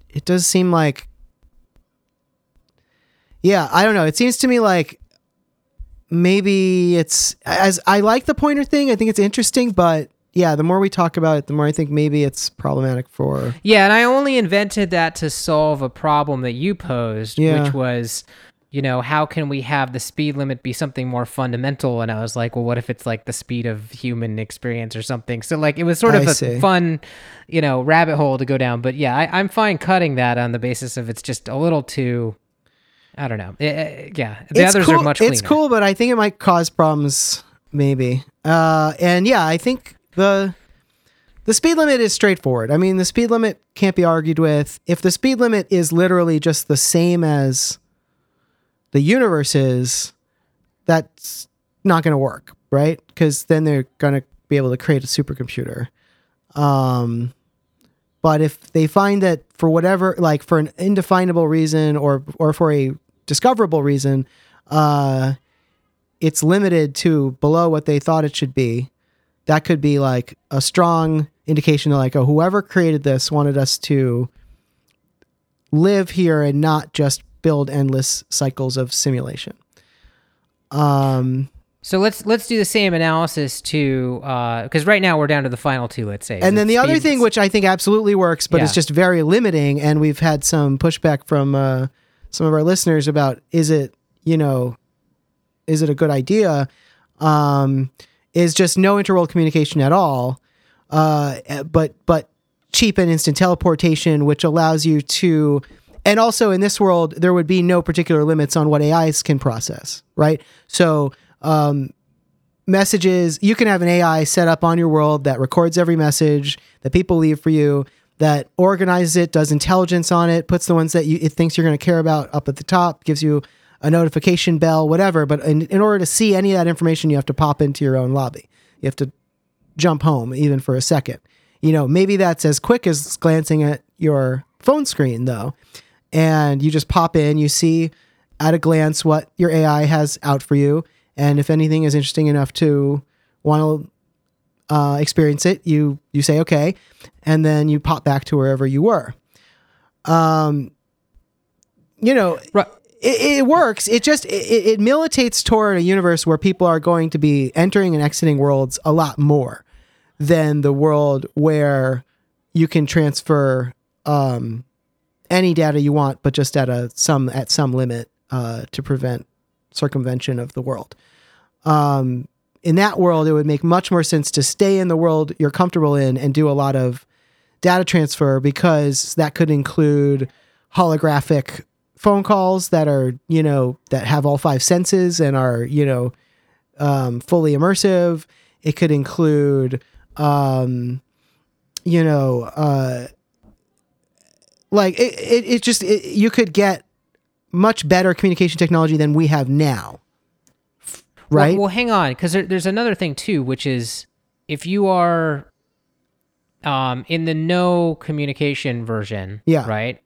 it does seem like yeah, I don't know. It seems to me like maybe it's as I like the pointer thing. I think it's interesting, but yeah, the more we talk about it, the more I think maybe it's problematic for Yeah, and I only invented that to solve a problem that you posed, Yeah. which was, you know, how can we have the speed limit be something more fundamental? And I was like, well, what if it's like the speed of human experience or something? So like it was sort of I a see. fun, you know, rabbit hole to go down. But yeah, I, I'm fine cutting that on the basis of it's just a little too. I don't know. Eh, eh, yeah, the it's others cool. are much. It's cool, but I think it might cause problems. Maybe. Uh, and yeah, I think the the speed limit is straightforward. I mean, the speed limit can't be argued with. If the speed limit is literally just the same as the universe is, that's not going to work, right? Because then they're going to be able to create a supercomputer. Um, but if they find that for whatever, like for an indefinable reason or or for a discoverable reason, uh, it's limited to below what they thought it should be. That could be like a strong indication that like, oh, whoever created this wanted us to live here and not just build endless cycles of simulation. Um, So let's let's do the same analysis to because right now we're down to the final two. Let's say and then the other thing, which I think absolutely works, but it's just very limiting, and we've had some pushback from uh, some of our listeners about is it, you know, is it a good idea? Um, is just no interworld communication at all, uh, but but cheap and instant teleportation, which allows you to, and also in this world there would be no particular limits on what AIs can process, right? So um, messages you can have an ai set up on your world that records every message that people leave for you that organizes it does intelligence on it puts the ones that you it thinks you're going to care about up at the top gives you a notification bell whatever. But in, in order to see any of that information you have to pop into your own lobby. You have to jump home even for a second. You know maybe that's as quick as glancing at your phone screen though and you just pop in you see at a glance what your ai has out for you. And if anything is interesting enough to want to uh, experience it you you say okay. And then you pop back to wherever you were. Um you know Right. it, it works. It just it, it militates toward a universe where people are going to be entering and exiting worlds a lot more than the world where you can transfer um any data you want but just at a some at some limit uh to prevent circumvention of the world. Um in that world it would make much more sense to stay in the world you're comfortable in and do a lot of data transfer because that could include holographic phone calls that are you know that have all five senses and are you know um, fully immersive. It could include um, you know uh, like it, it, it just it, you could get much better communication technology than we have now right Well, hang on, because there, there's another thing too, which is if you are um, in the no communication version, Yeah. right.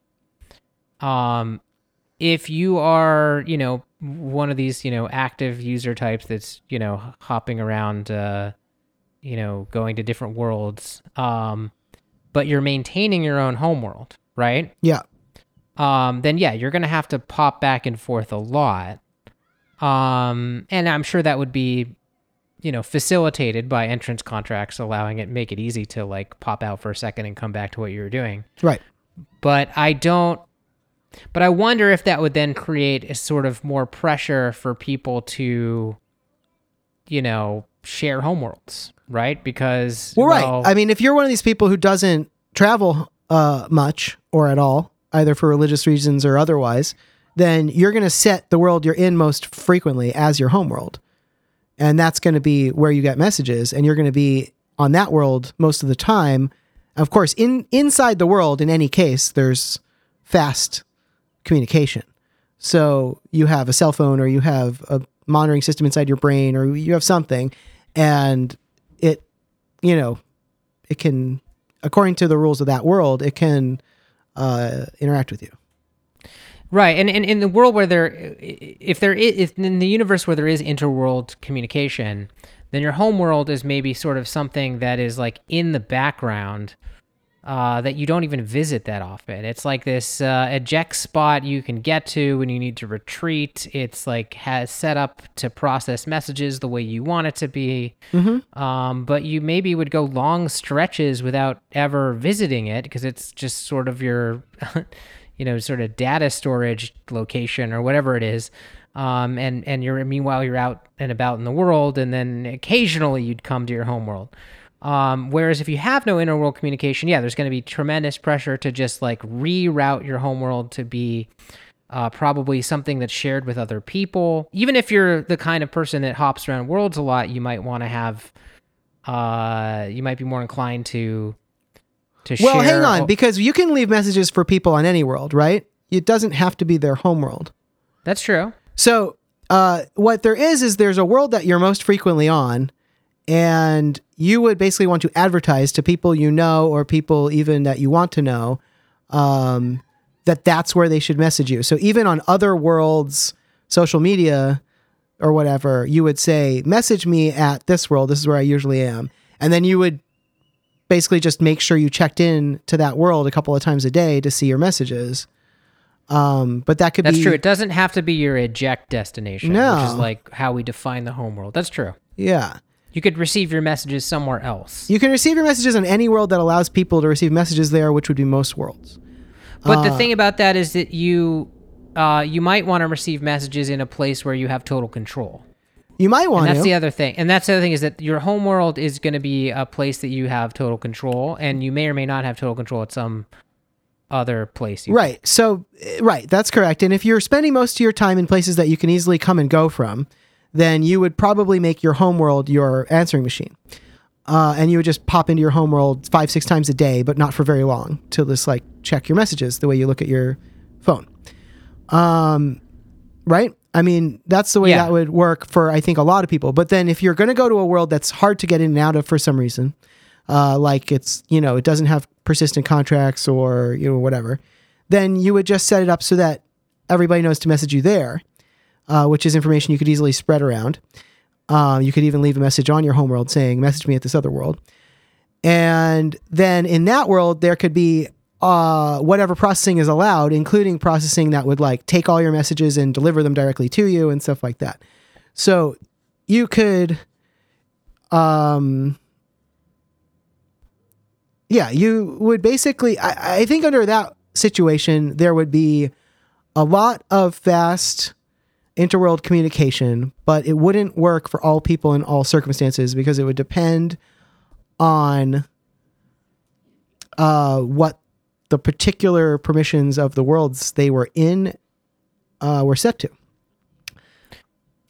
Um, if you are, you know, one of these, you know, active user types that's, you know, hopping around, uh, you know, going to different worlds, um, but you're maintaining your own homeworld, right? yeah um, then yeah, you're gonna have to pop back and forth a lot. Um, and I'm sure that would be, you know, facilitated by entrance contracts, allowing it make it easy to like pop out for a second and come back to what you were doing. Right. But I don't. But I wonder if that would then create a sort of more pressure for people to, you know, share homeworlds, right? Because well, right. I mean, if you're one of these people who doesn't travel uh, much or at all, either for religious reasons or otherwise, then you're going to set the world you're in most frequently as your home world. And that's going to be where you get messages and you're going to be on that world most of the time. Of course, in inside the world in any case there's fast communication. So you have a cell phone or you have a monitoring system inside your brain or you have something and it you know it can according to the rules of that world it can uh, interact with you. Right, and, and in the world where there, if there is, if in the universe where there is interworld communication, then your home world is maybe sort of something that is like in the background, uh, that you don't even visit that often. It's like this uh, eject spot you can get to when you need to retreat. It's like has set up to process messages the way you want it to be. Mm-hmm. Um, but you maybe would go long stretches without ever visiting it because it's just sort of your you know, sort of data storage location or whatever it is. Um, and and you're meanwhile you're out and about in the world, and then occasionally you'd come to your home world. Um, whereas if you have no interworld communication, yeah, there's going to be tremendous pressure to just like reroute your homeworld to be uh, probably something that's shared with other people. Even if you're the kind of person that hops around worlds a lot, you might want to have, uh, you might be more inclined to to well, share. Well, hang on, because you can leave messages for people on any world, right? It doesn't have to be their home world. That's true. So, uh, what there is is there's a world that you're most frequently on, and you would basically want to advertise to people you know or people even that you want to know um, that that's where they should message you. So even on other worlds, social media or whatever, you would say, "Message me at this world. This is where I usually am," and then you would basically just make sure you checked in to that world a couple of times a day to see your messages. Um, but that could be That's be true. It doesn't have to be your eject destination, No. which is like how we define the home world. That's true. yeah. You could receive your messages somewhere else. You can receive your messages in any world that allows people to receive messages there, which would be most worlds. But the Uh, thing about that is that you uh, you might want to receive messages in a place where you have total control. You might want And that's to. the other thing. And that's the other thing is that your home world is going to be a place that you have total control, and you may or may not have total control at some other place. You Right. So, eh, right, that's correct. And if you're spending most of your time in places that you can easily come and go from, then you would probably make your home world your answering machine. Uh, and you would just pop into your home world five, six times a day, but not for very long to just like check your messages the way you look at your phone. Um, right? I mean, that's the way Yeah. that would work for, I think, a lot of people. But then if you're going to go to a world that's hard to get in and out of for some reason, uh, like it's, you know, it doesn't have persistent contracts or, you know, whatever, then you would just set it up so that everybody knows to message you there, uh, which is information you could easily spread around. Uh, you could even leave a message on your homeworld saying, message me at this other world. And then in that world, there could be uh, whatever processing is allowed, including processing that would like take all your messages and deliver them directly to you and stuff like that. So you could, um, yeah, you would basically, I, I think under that situation, there would be a lot of fast interworld communication, but it wouldn't work for all people in all circumstances because it would depend on uh, what the particular permissions of the worlds they were in uh, were set to.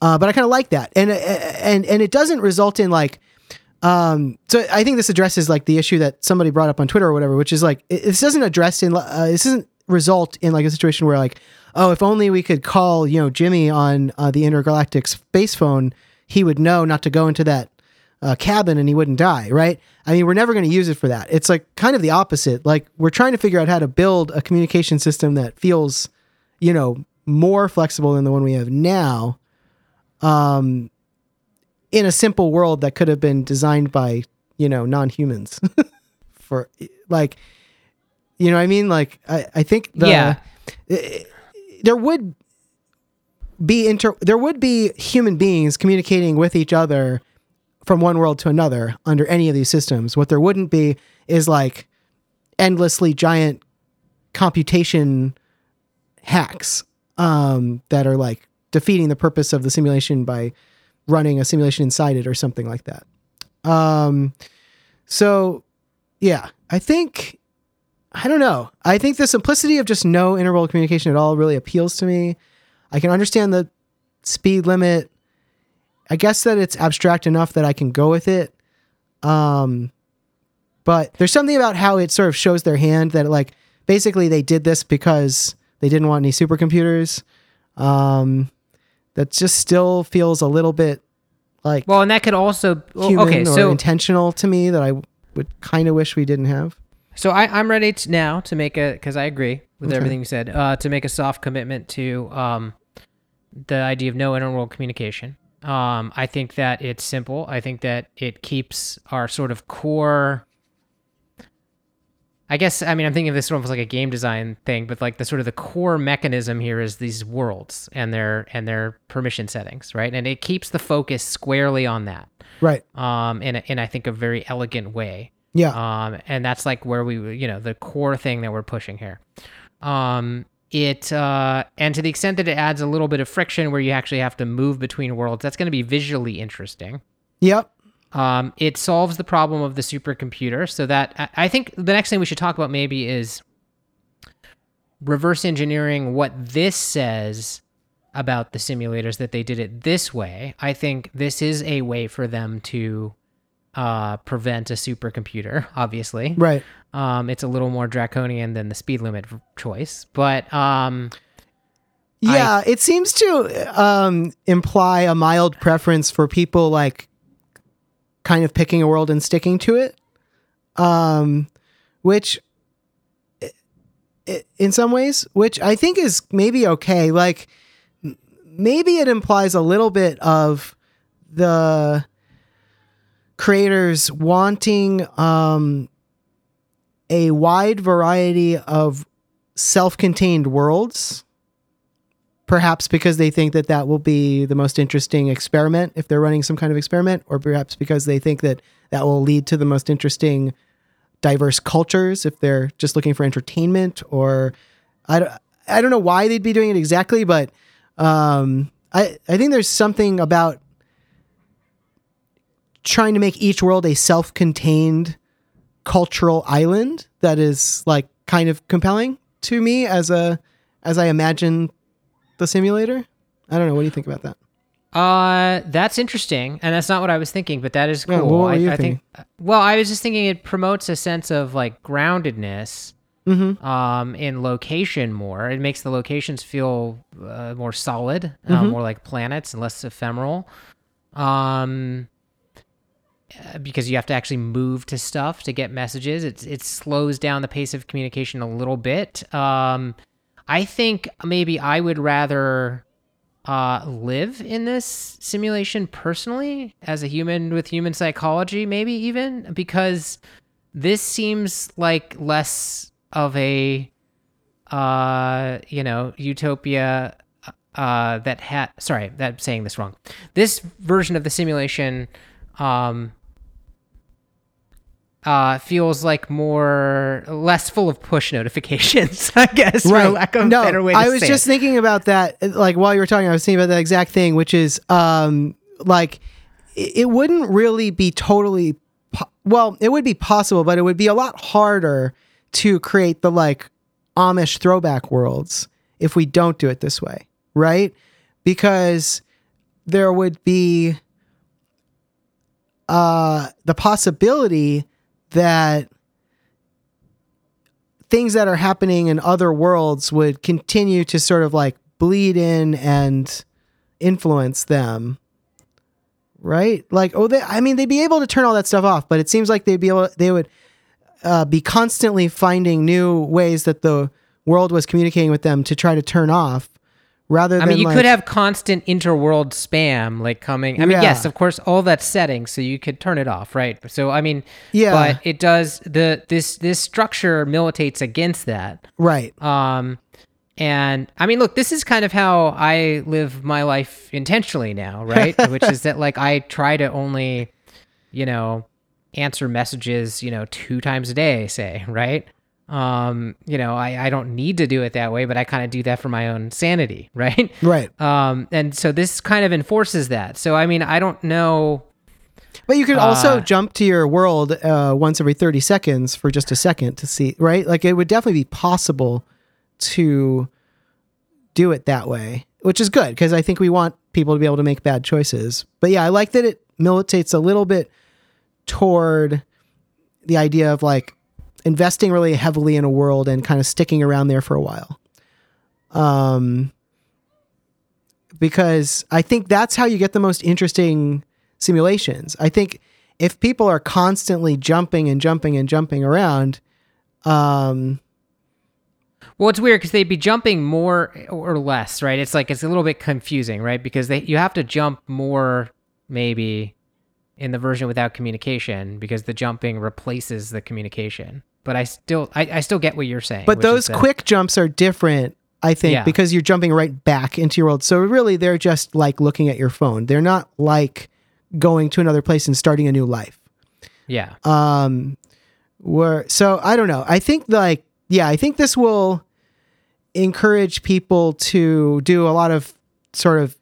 Uh, but I kind of like that, and and and it doesn't result in like. Um, so I think this addresses like the issue that somebody brought up on Twitter or whatever, which is like this doesn't address in uh, this doesn't result in like a situation where like oh if only we could call you know Jimmy on uh, the intergalactic space phone he would know not to go into that uh, cabin and he wouldn't die, right? I mean, we're never going to use it for that. It's like kind of the opposite. Like we're trying to figure out how to build a communication system that feels, you know, more flexible than the one we have now. Um, in a simple world that could have been designed by you know non-humans for like you know what i mean like i, I think the Yeah. eh, there would be inter there would be human beings communicating with each other from one world to another under any of these systems. What there wouldn't be is like endlessly giant computation hacks um, that are like defeating the purpose of the simulation by running a simulation inside it or something like that. Um, so yeah, I think I don't know. I think the simplicity of just no interworld communication at all really appeals to me. I can understand the speed limit. I guess that it's abstract enough that I can go with it. Um, but there's something about how it sort of shows their hand that like basically they did this because they didn't want any supercomputers. Um, that just still feels a little bit like well, and that could also well, human okay. or So intentional to me that I would kind of wish we didn't have. So I, I'm ready to now to make a because I agree with Okay. everything you said. Uh, to make a soft commitment to um, the idea of no interworld communication. Um, I think that it's simple. I think that it keeps our sort of core. I guess I mean I'm thinking of this almost like a game design thing, but like the sort of the core mechanism here is these worlds and their and their permission settings, right? And it keeps the focus squarely on that, Right. um, in a, in I think a very elegant way Yeah. um, and that's like where we you know the core thing that we're pushing here um, it uh, and to the extent that it adds a little bit of friction where you actually have to move between worlds that's going to be visually interesting yep. um, it solves the problem of the supercomputer so that I, I think the next thing we should talk about maybe is reverse engineering what this says about the simulators that they did it this way i think this is a way for them to uh, prevent a supercomputer obviously Right. um, it's a little more draconian than the speed limit choice, but um, Yeah, it seems to um, imply a mild preference for people like kind of picking a world and sticking to it, um, which i- i- in some ways, which I think is maybe okay. Like maybe it implies a little bit of the creators wanting um, a wide variety of self-contained worlds perhaps because they think that that will be the most interesting experiment if they're running some kind of experiment or perhaps because they think that that will lead to the most interesting diverse cultures if they're just looking for entertainment or I don't, I don't know why they'd be doing it exactly but um, I, I think there's something about trying to make each world a self-contained cultural island that is like kind of compelling to me as a as I imagine the simulator. I don't know. What do you think about that? uh, that's interesting, and that's not what I was thinking, but that is Yeah, cool. what were I, you I think. Well, I was just thinking it promotes a sense of like groundedness. Mm-hmm. Um, in location more, it makes the locations feel uh, more solid, uh, Mhm. more like planets and less ephemeral. Um, uh, because you have to actually move to stuff to get messages. It it slows down the pace of communication a little bit. Um, I think maybe I would rather uh, live in this simulation personally as a human with human psychology, maybe even because this seems like less of a uh, you know utopia uh, that had sorry that I'm saying this wrong. This version of the simulation um, uh, feels like more less full of push notifications, I guess, for lack of no, better way I was just it. thinking about that. Like while you were talking, I was thinking about that exact thing, which is um, like it, it wouldn't really be totally. Po- well, it would be possible, but it would be a lot harder to create the like Amish throwback worlds if we don't do it this way, right? Because there would be uh, the possibility that things that are happening in other worlds would continue to sort of like bleed in and influence them right? Like oh they i mean they'd be able to turn all that stuff off but it seems like they'd be able they would uh, be constantly finding new ways that the world was communicating with them to try to turn off rather than, I mean, you like, could have constant interworld spam like coming. I mean, Yeah. yes, of course, all that settings, so you could turn it off, right? So, I mean, Yeah. but it does the this this structure militates against that. right Um, And I mean, look, this is kind of how I live my life intentionally now, right? Which is that like I try to only, you know, answer messages, you know, two times a day, say, right? Um, you know, I, I don't need to do it that way, but I kind of do that for my own sanity, right? Right. Um, and so this kind of enforces that. So I mean, I don't know. But you could also Uh, jump to your world uh, once every 30 seconds for just a second to see, right? Like it would definitely be possible to do it that way, which is good because I think we want people to be able to make bad choices. But yeah, I like that it militates a little bit toward the idea of like investing really heavily in a world and kind of sticking around there for a while. Um, because I think that's how you get the most interesting simulations. I think if people are constantly jumping and jumping and jumping around, um, Well, it's weird because they'd be jumping more or less, right? It's like it's a little bit confusing, right? Because they you have to jump more, maybe, in the version without communication because the jumping replaces the communication. But I still, I, I still get what you're saying. but those that- quick jumps are different, I think, Yeah. because you're jumping right back into your world. So really, they're just like looking at your phone. They're not like going to another place and starting a new life. yeah, um where so i don't know i think like yeah i think this will encourage people to do a lot of sort of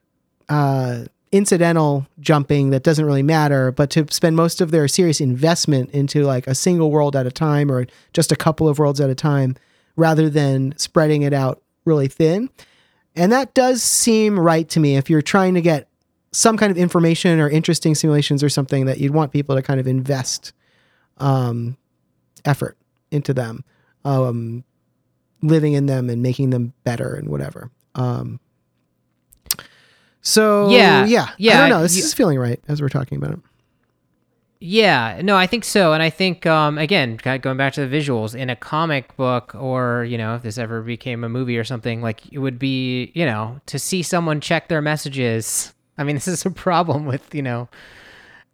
uh incidental jumping that doesn't really matter but to spend most of their serious investment into like a single world at a time or just a couple of worlds at a time rather than spreading it out really thin and that does seem right to me if you're trying to get some kind of information or interesting simulations or something that you'd want people to kind of invest um, effort into them, um, living in them and making them better and whatever. Um, so Yeah, yeah, yeah. I don't know. This is feeling right as we're talking about it. Yeah, no, I think so, and I think um, again, going back to the visuals in a comic book, or you know, if this ever became a movie or something, like it would be, you know, to see someone check their messages. I mean, this is a problem with you know,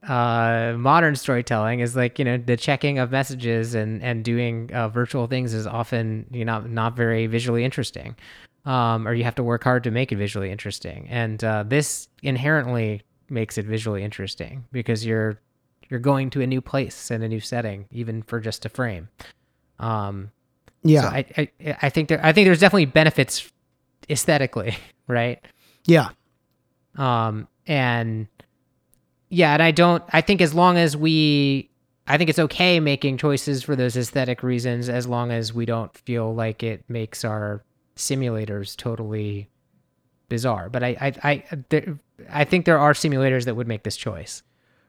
uh, modern storytelling is like you know the checking of messages and and doing uh, virtual things is often you know not very visually interesting, um, or you have to work hard to make it visually interesting, and uh, this inherently makes it visually interesting because you're you're going to a new place and a new setting, even for just a frame. Um, Yeah, so I, I I think there I think there's definitely benefits aesthetically, right? yeah, Um, and yeah, and I don't. I think as long as we, I think it's okay making choices for those aesthetic reasons, as long as we don't feel like it makes our simulators totally bizarre. But I I I there, I think there are simulators that would make this choice.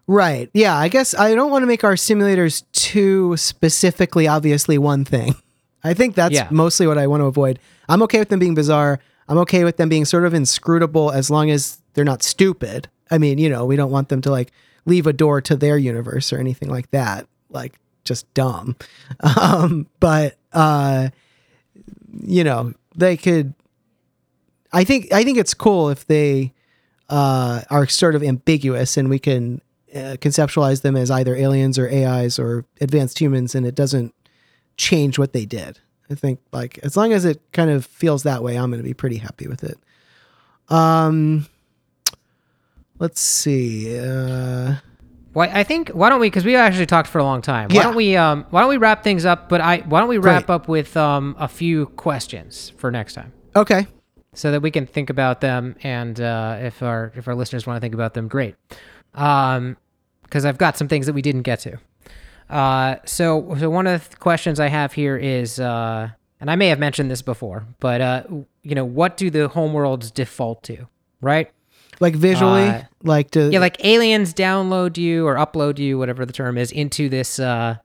right. Yeah, I guess I don't want to make our simulators too specifically, obviously one thing. I think that's Yeah. mostly what I want to avoid. I'm okay with them being bizarre. I'm okay with them being sort of inscrutable as long as they're not stupid. I mean, you know, we don't want them to like leave a door to their universe or anything like that. Like just dumb. Um, but uh you know, they could I think I think it's cool if they uh are sort of ambiguous and we can uh, conceptualize them as either aliens or AIs or advanced humans and it doesn't change what they did. I think like as long as it kind of feels that way, I'm going to be pretty happy with it. Um let's see. Uh Why I think why don't we because we actually talked for a long time. Why don't we um why don't we wrap things up? But I why don't we wrap Great. up with um a few questions for next time okay. so that we can think about them and uh, if our if our listeners want to think about them, great. Um, because I've got some things that we didn't get to. Uh, so so one of the questions I have here is uh, and I may have mentioned this before, but uh, you know, what do the homeworlds default to? Right? Like visually, Uh, like to Yeah, like aliens download you or upload you, whatever the term is, into this uh,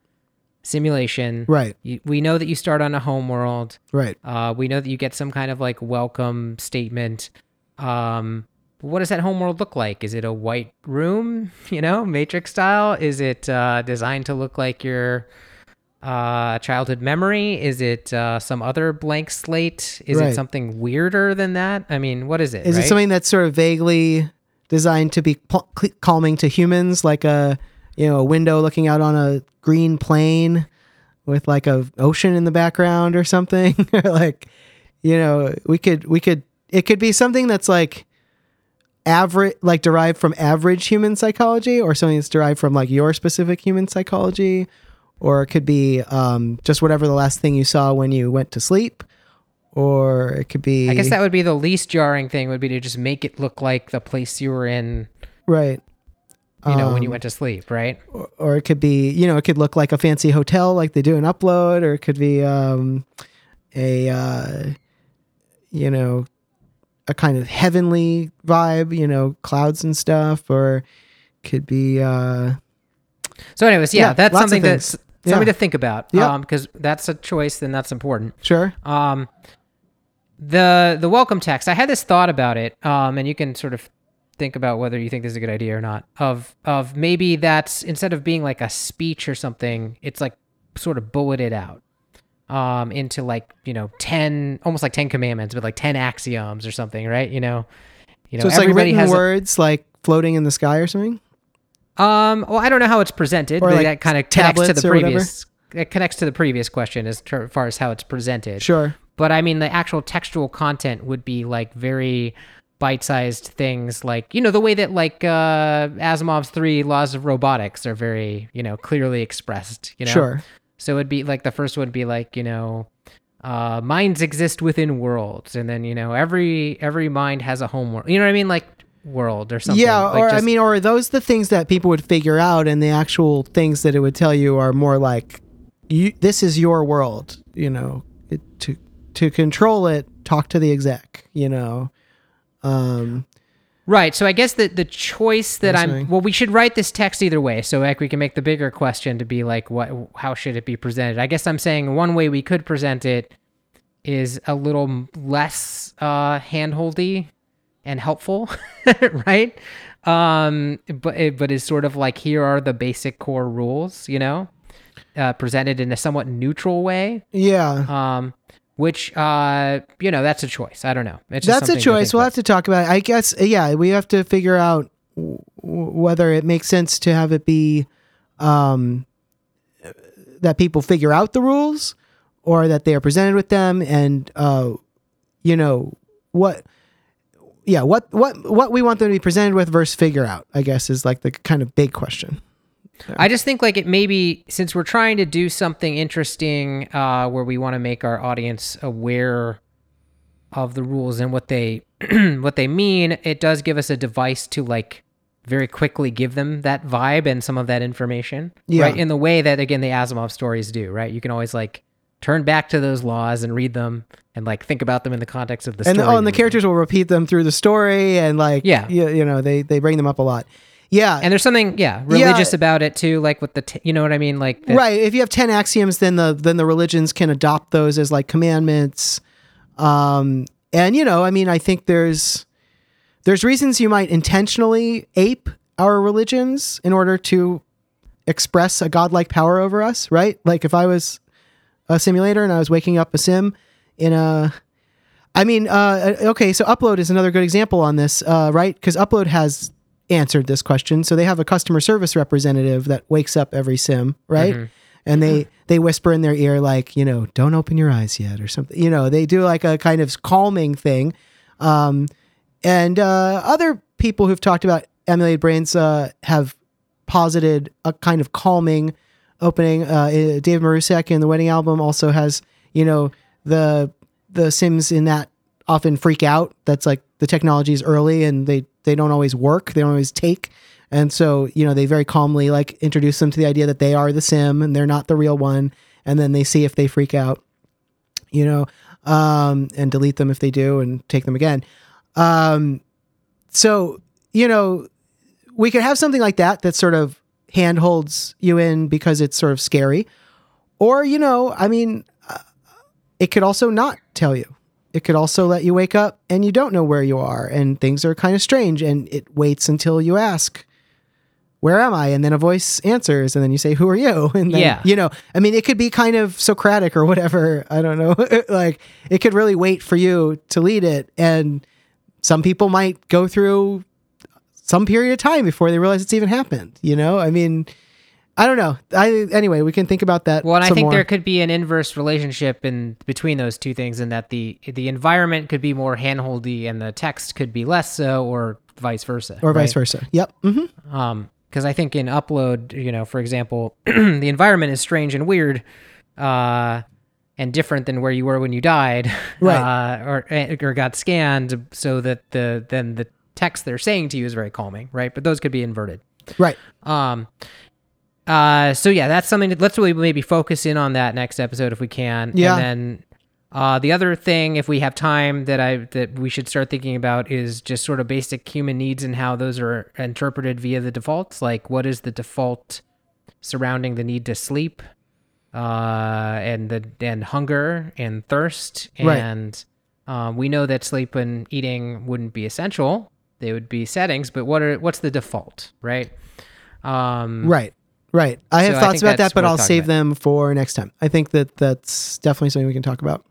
simulation. right, You, we know that you start on a homeworld. right. Uh, we know that you get some kind of like welcome statement. Um, what does that homeworld look like? Is it a white room, you know, Matrix style? Is it uh, designed to look like your uh, childhood memory? Is it uh, some other blank slate? Is Right. it something weirder than that? I mean, what is it? Is right? it something that's sort of vaguely designed to be pl- calming to humans, like a you know a window looking out on a green plain with like a ocean in the background or something? Or like you know, we could we could it could be something that's like average like derived from average human psychology or something that's derived from like your specific human psychology or it could be um, just whatever the last thing you saw when you went to sleep or it could be I guess that would be the least jarring thing would be to just make it look like the place you were in, right you know, when you Um, went to sleep, right? or, or it could be you know it could look like a fancy hotel like they do in upload or it could be um, a uh, you know a kind of heavenly vibe you know clouds and stuff or could be uh, So, anyways, yeah, Yeah, that's something things. That's something Yeah. to think about. Yeah. Um, because that's a choice, then that's important. sure Um, the the welcome text. I had this thought about it. Um, and you can sort of think about whether you think this is a good idea or not. Of of maybe that's instead of being like a speech or something, it's like sort of bulleted out. Um, into like you know ten, almost like ten commandments, but like ten axioms or something, right? You know, you know, so it's like everybody written has. a- words like floating in the sky or something um, well, I don't know how it's presented. Or like that kind of connects to the previous. It connects to the previous question as far as how it's presented. sure But I mean, the actual textual content would be like very bite-sized things, like you know the way that like uh, Asimov's three laws of robotics are very you know clearly expressed. You know, sure So it'd be like the first one would be like you know. Uh, minds exist within worlds, and then you know every every mind has a home world. You know what I mean, like world or something. Yeah, Like or I mean, or are those the things that people would figure out, and the actual things that it would tell you are more like, you, this is your world. You know, it, to to control it, talk to the exec. You know, um, Right. So I guess that the choice that I'm Listening. well, we should write this text either way. So like we can make the bigger question to be like, what? How should it be presented? I guess I'm saying one way we could present it is a little less uh, handholdy and helpful, right? Um, but it, but is sort of like here are the basic core rules, you know, uh, presented in a somewhat neutral way. yeah, Um, which uh, you know, that's a choice. I don't know. It's just that's a choice. We'll about. have to talk about it. I guess. Yeah, we have to figure out w- whether it makes sense to have it be um, that people figure out the rules or that they are presented with them and uh, you know what yeah what what what we want them to be presented with versus figure out i guess is like the kind of big question I just think like it maybe since we're trying to do something interesting uh, where we want to make our audience aware of the rules and what they what they mean, it does give us a device to like very quickly give them that vibe and some of that information. Yeah. Right. In the way that again the Asimov stories do, right? You can always like turn back to those laws and read them and like think about them in the context of the and story. oh and the characters will repeat them through the story and like Yeah. you, you know they they bring them up a lot. Yeah. And there's something, yeah, religious about it too, like with the, t- you know what I mean, like that- right. If you have 10 axioms then the then the religions can adopt those as like commandments. Um and you know i mean i think there's there's reasons you might intentionally ape our religions in order to express a godlike power over us right? Like if i was a simulator and i was waking up a sim in a i mean uh okay so upload is another good example on this uh right? Because upload has answered this question. So they have a customer service representative that wakes up every sim right? And they they whisper in their ear like you know don't open your eyes yet or something you know they do like a kind of calming thing. Um and uh other people who've talked about emulated brains uh have posited a kind of calming opening uh dave marusek in the wedding album also has you know the the sims in that often freak out. That's like the technology is early and they they don't always work. They don't always take. And so you know they very calmly like introduce them to the idea that they are the sim and they're not the real one. And then they see if they freak out you know um and delete them if they do and take them again. Um so you know we could have something like that that sort of handholds you in because it's sort of scary. Or you know i mean uh, it could also not tell you. It could also let you wake up and you don't know where you are and things are kind of strange and it waits until you ask where am i? And then a voice answers and then you say who are you? And then Yeah. you know i mean it could be kind of socratic or whatever i don't know like it could really wait for you to lead it and some people might go through some period of time before they realize it's even happened you know i mean I don't know. I anyway, we can think about that. Well, and I think more. there could be an inverse relationship in between those two things, in that the the environment could be more handholdy and the text could be less so, or vice versa. or right? vice versa. Yep. hmm Um, because I think in upload, you know, for example, the environment is strange and weird, uh, and different than where you were when you died, Right. Uh, or or got scanned, so that the then the text they're saying to you is very calming, right? But those could be inverted. Right. Um, uh, so yeah, that's something. That, let's really maybe focus in on that next episode if we can. Yeah. And then uh, the other thing, if we have time, that I that we should start thinking about is just sort of basic human needs and how those are interpreted via the defaults. Like, what is the default surrounding the need to sleep, uh, and the and hunger and thirst, Right. and um, we know that sleep and eating wouldn't be essential; they would be settings. But what are what's the default, right? Um, Right. Right. I have So thoughts think about that, but I'll save about. them for next time. I think that that's definitely something we can talk about.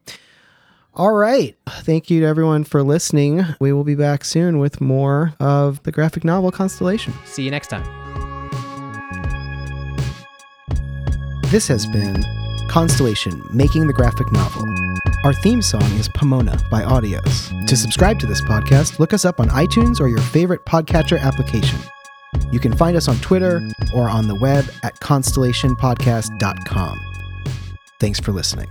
All right. Thank you to everyone for listening. We will be back soon with more of the graphic novel Constellation. See you next time. This has been Constellation Making the Graphic Novel. Our theme song is Pomona by Audios. To subscribe to this podcast, look us up on iTunes or your favorite podcatcher application. You can find us on Twitter or on the web at constellationpodcast.com. Thanks for listening.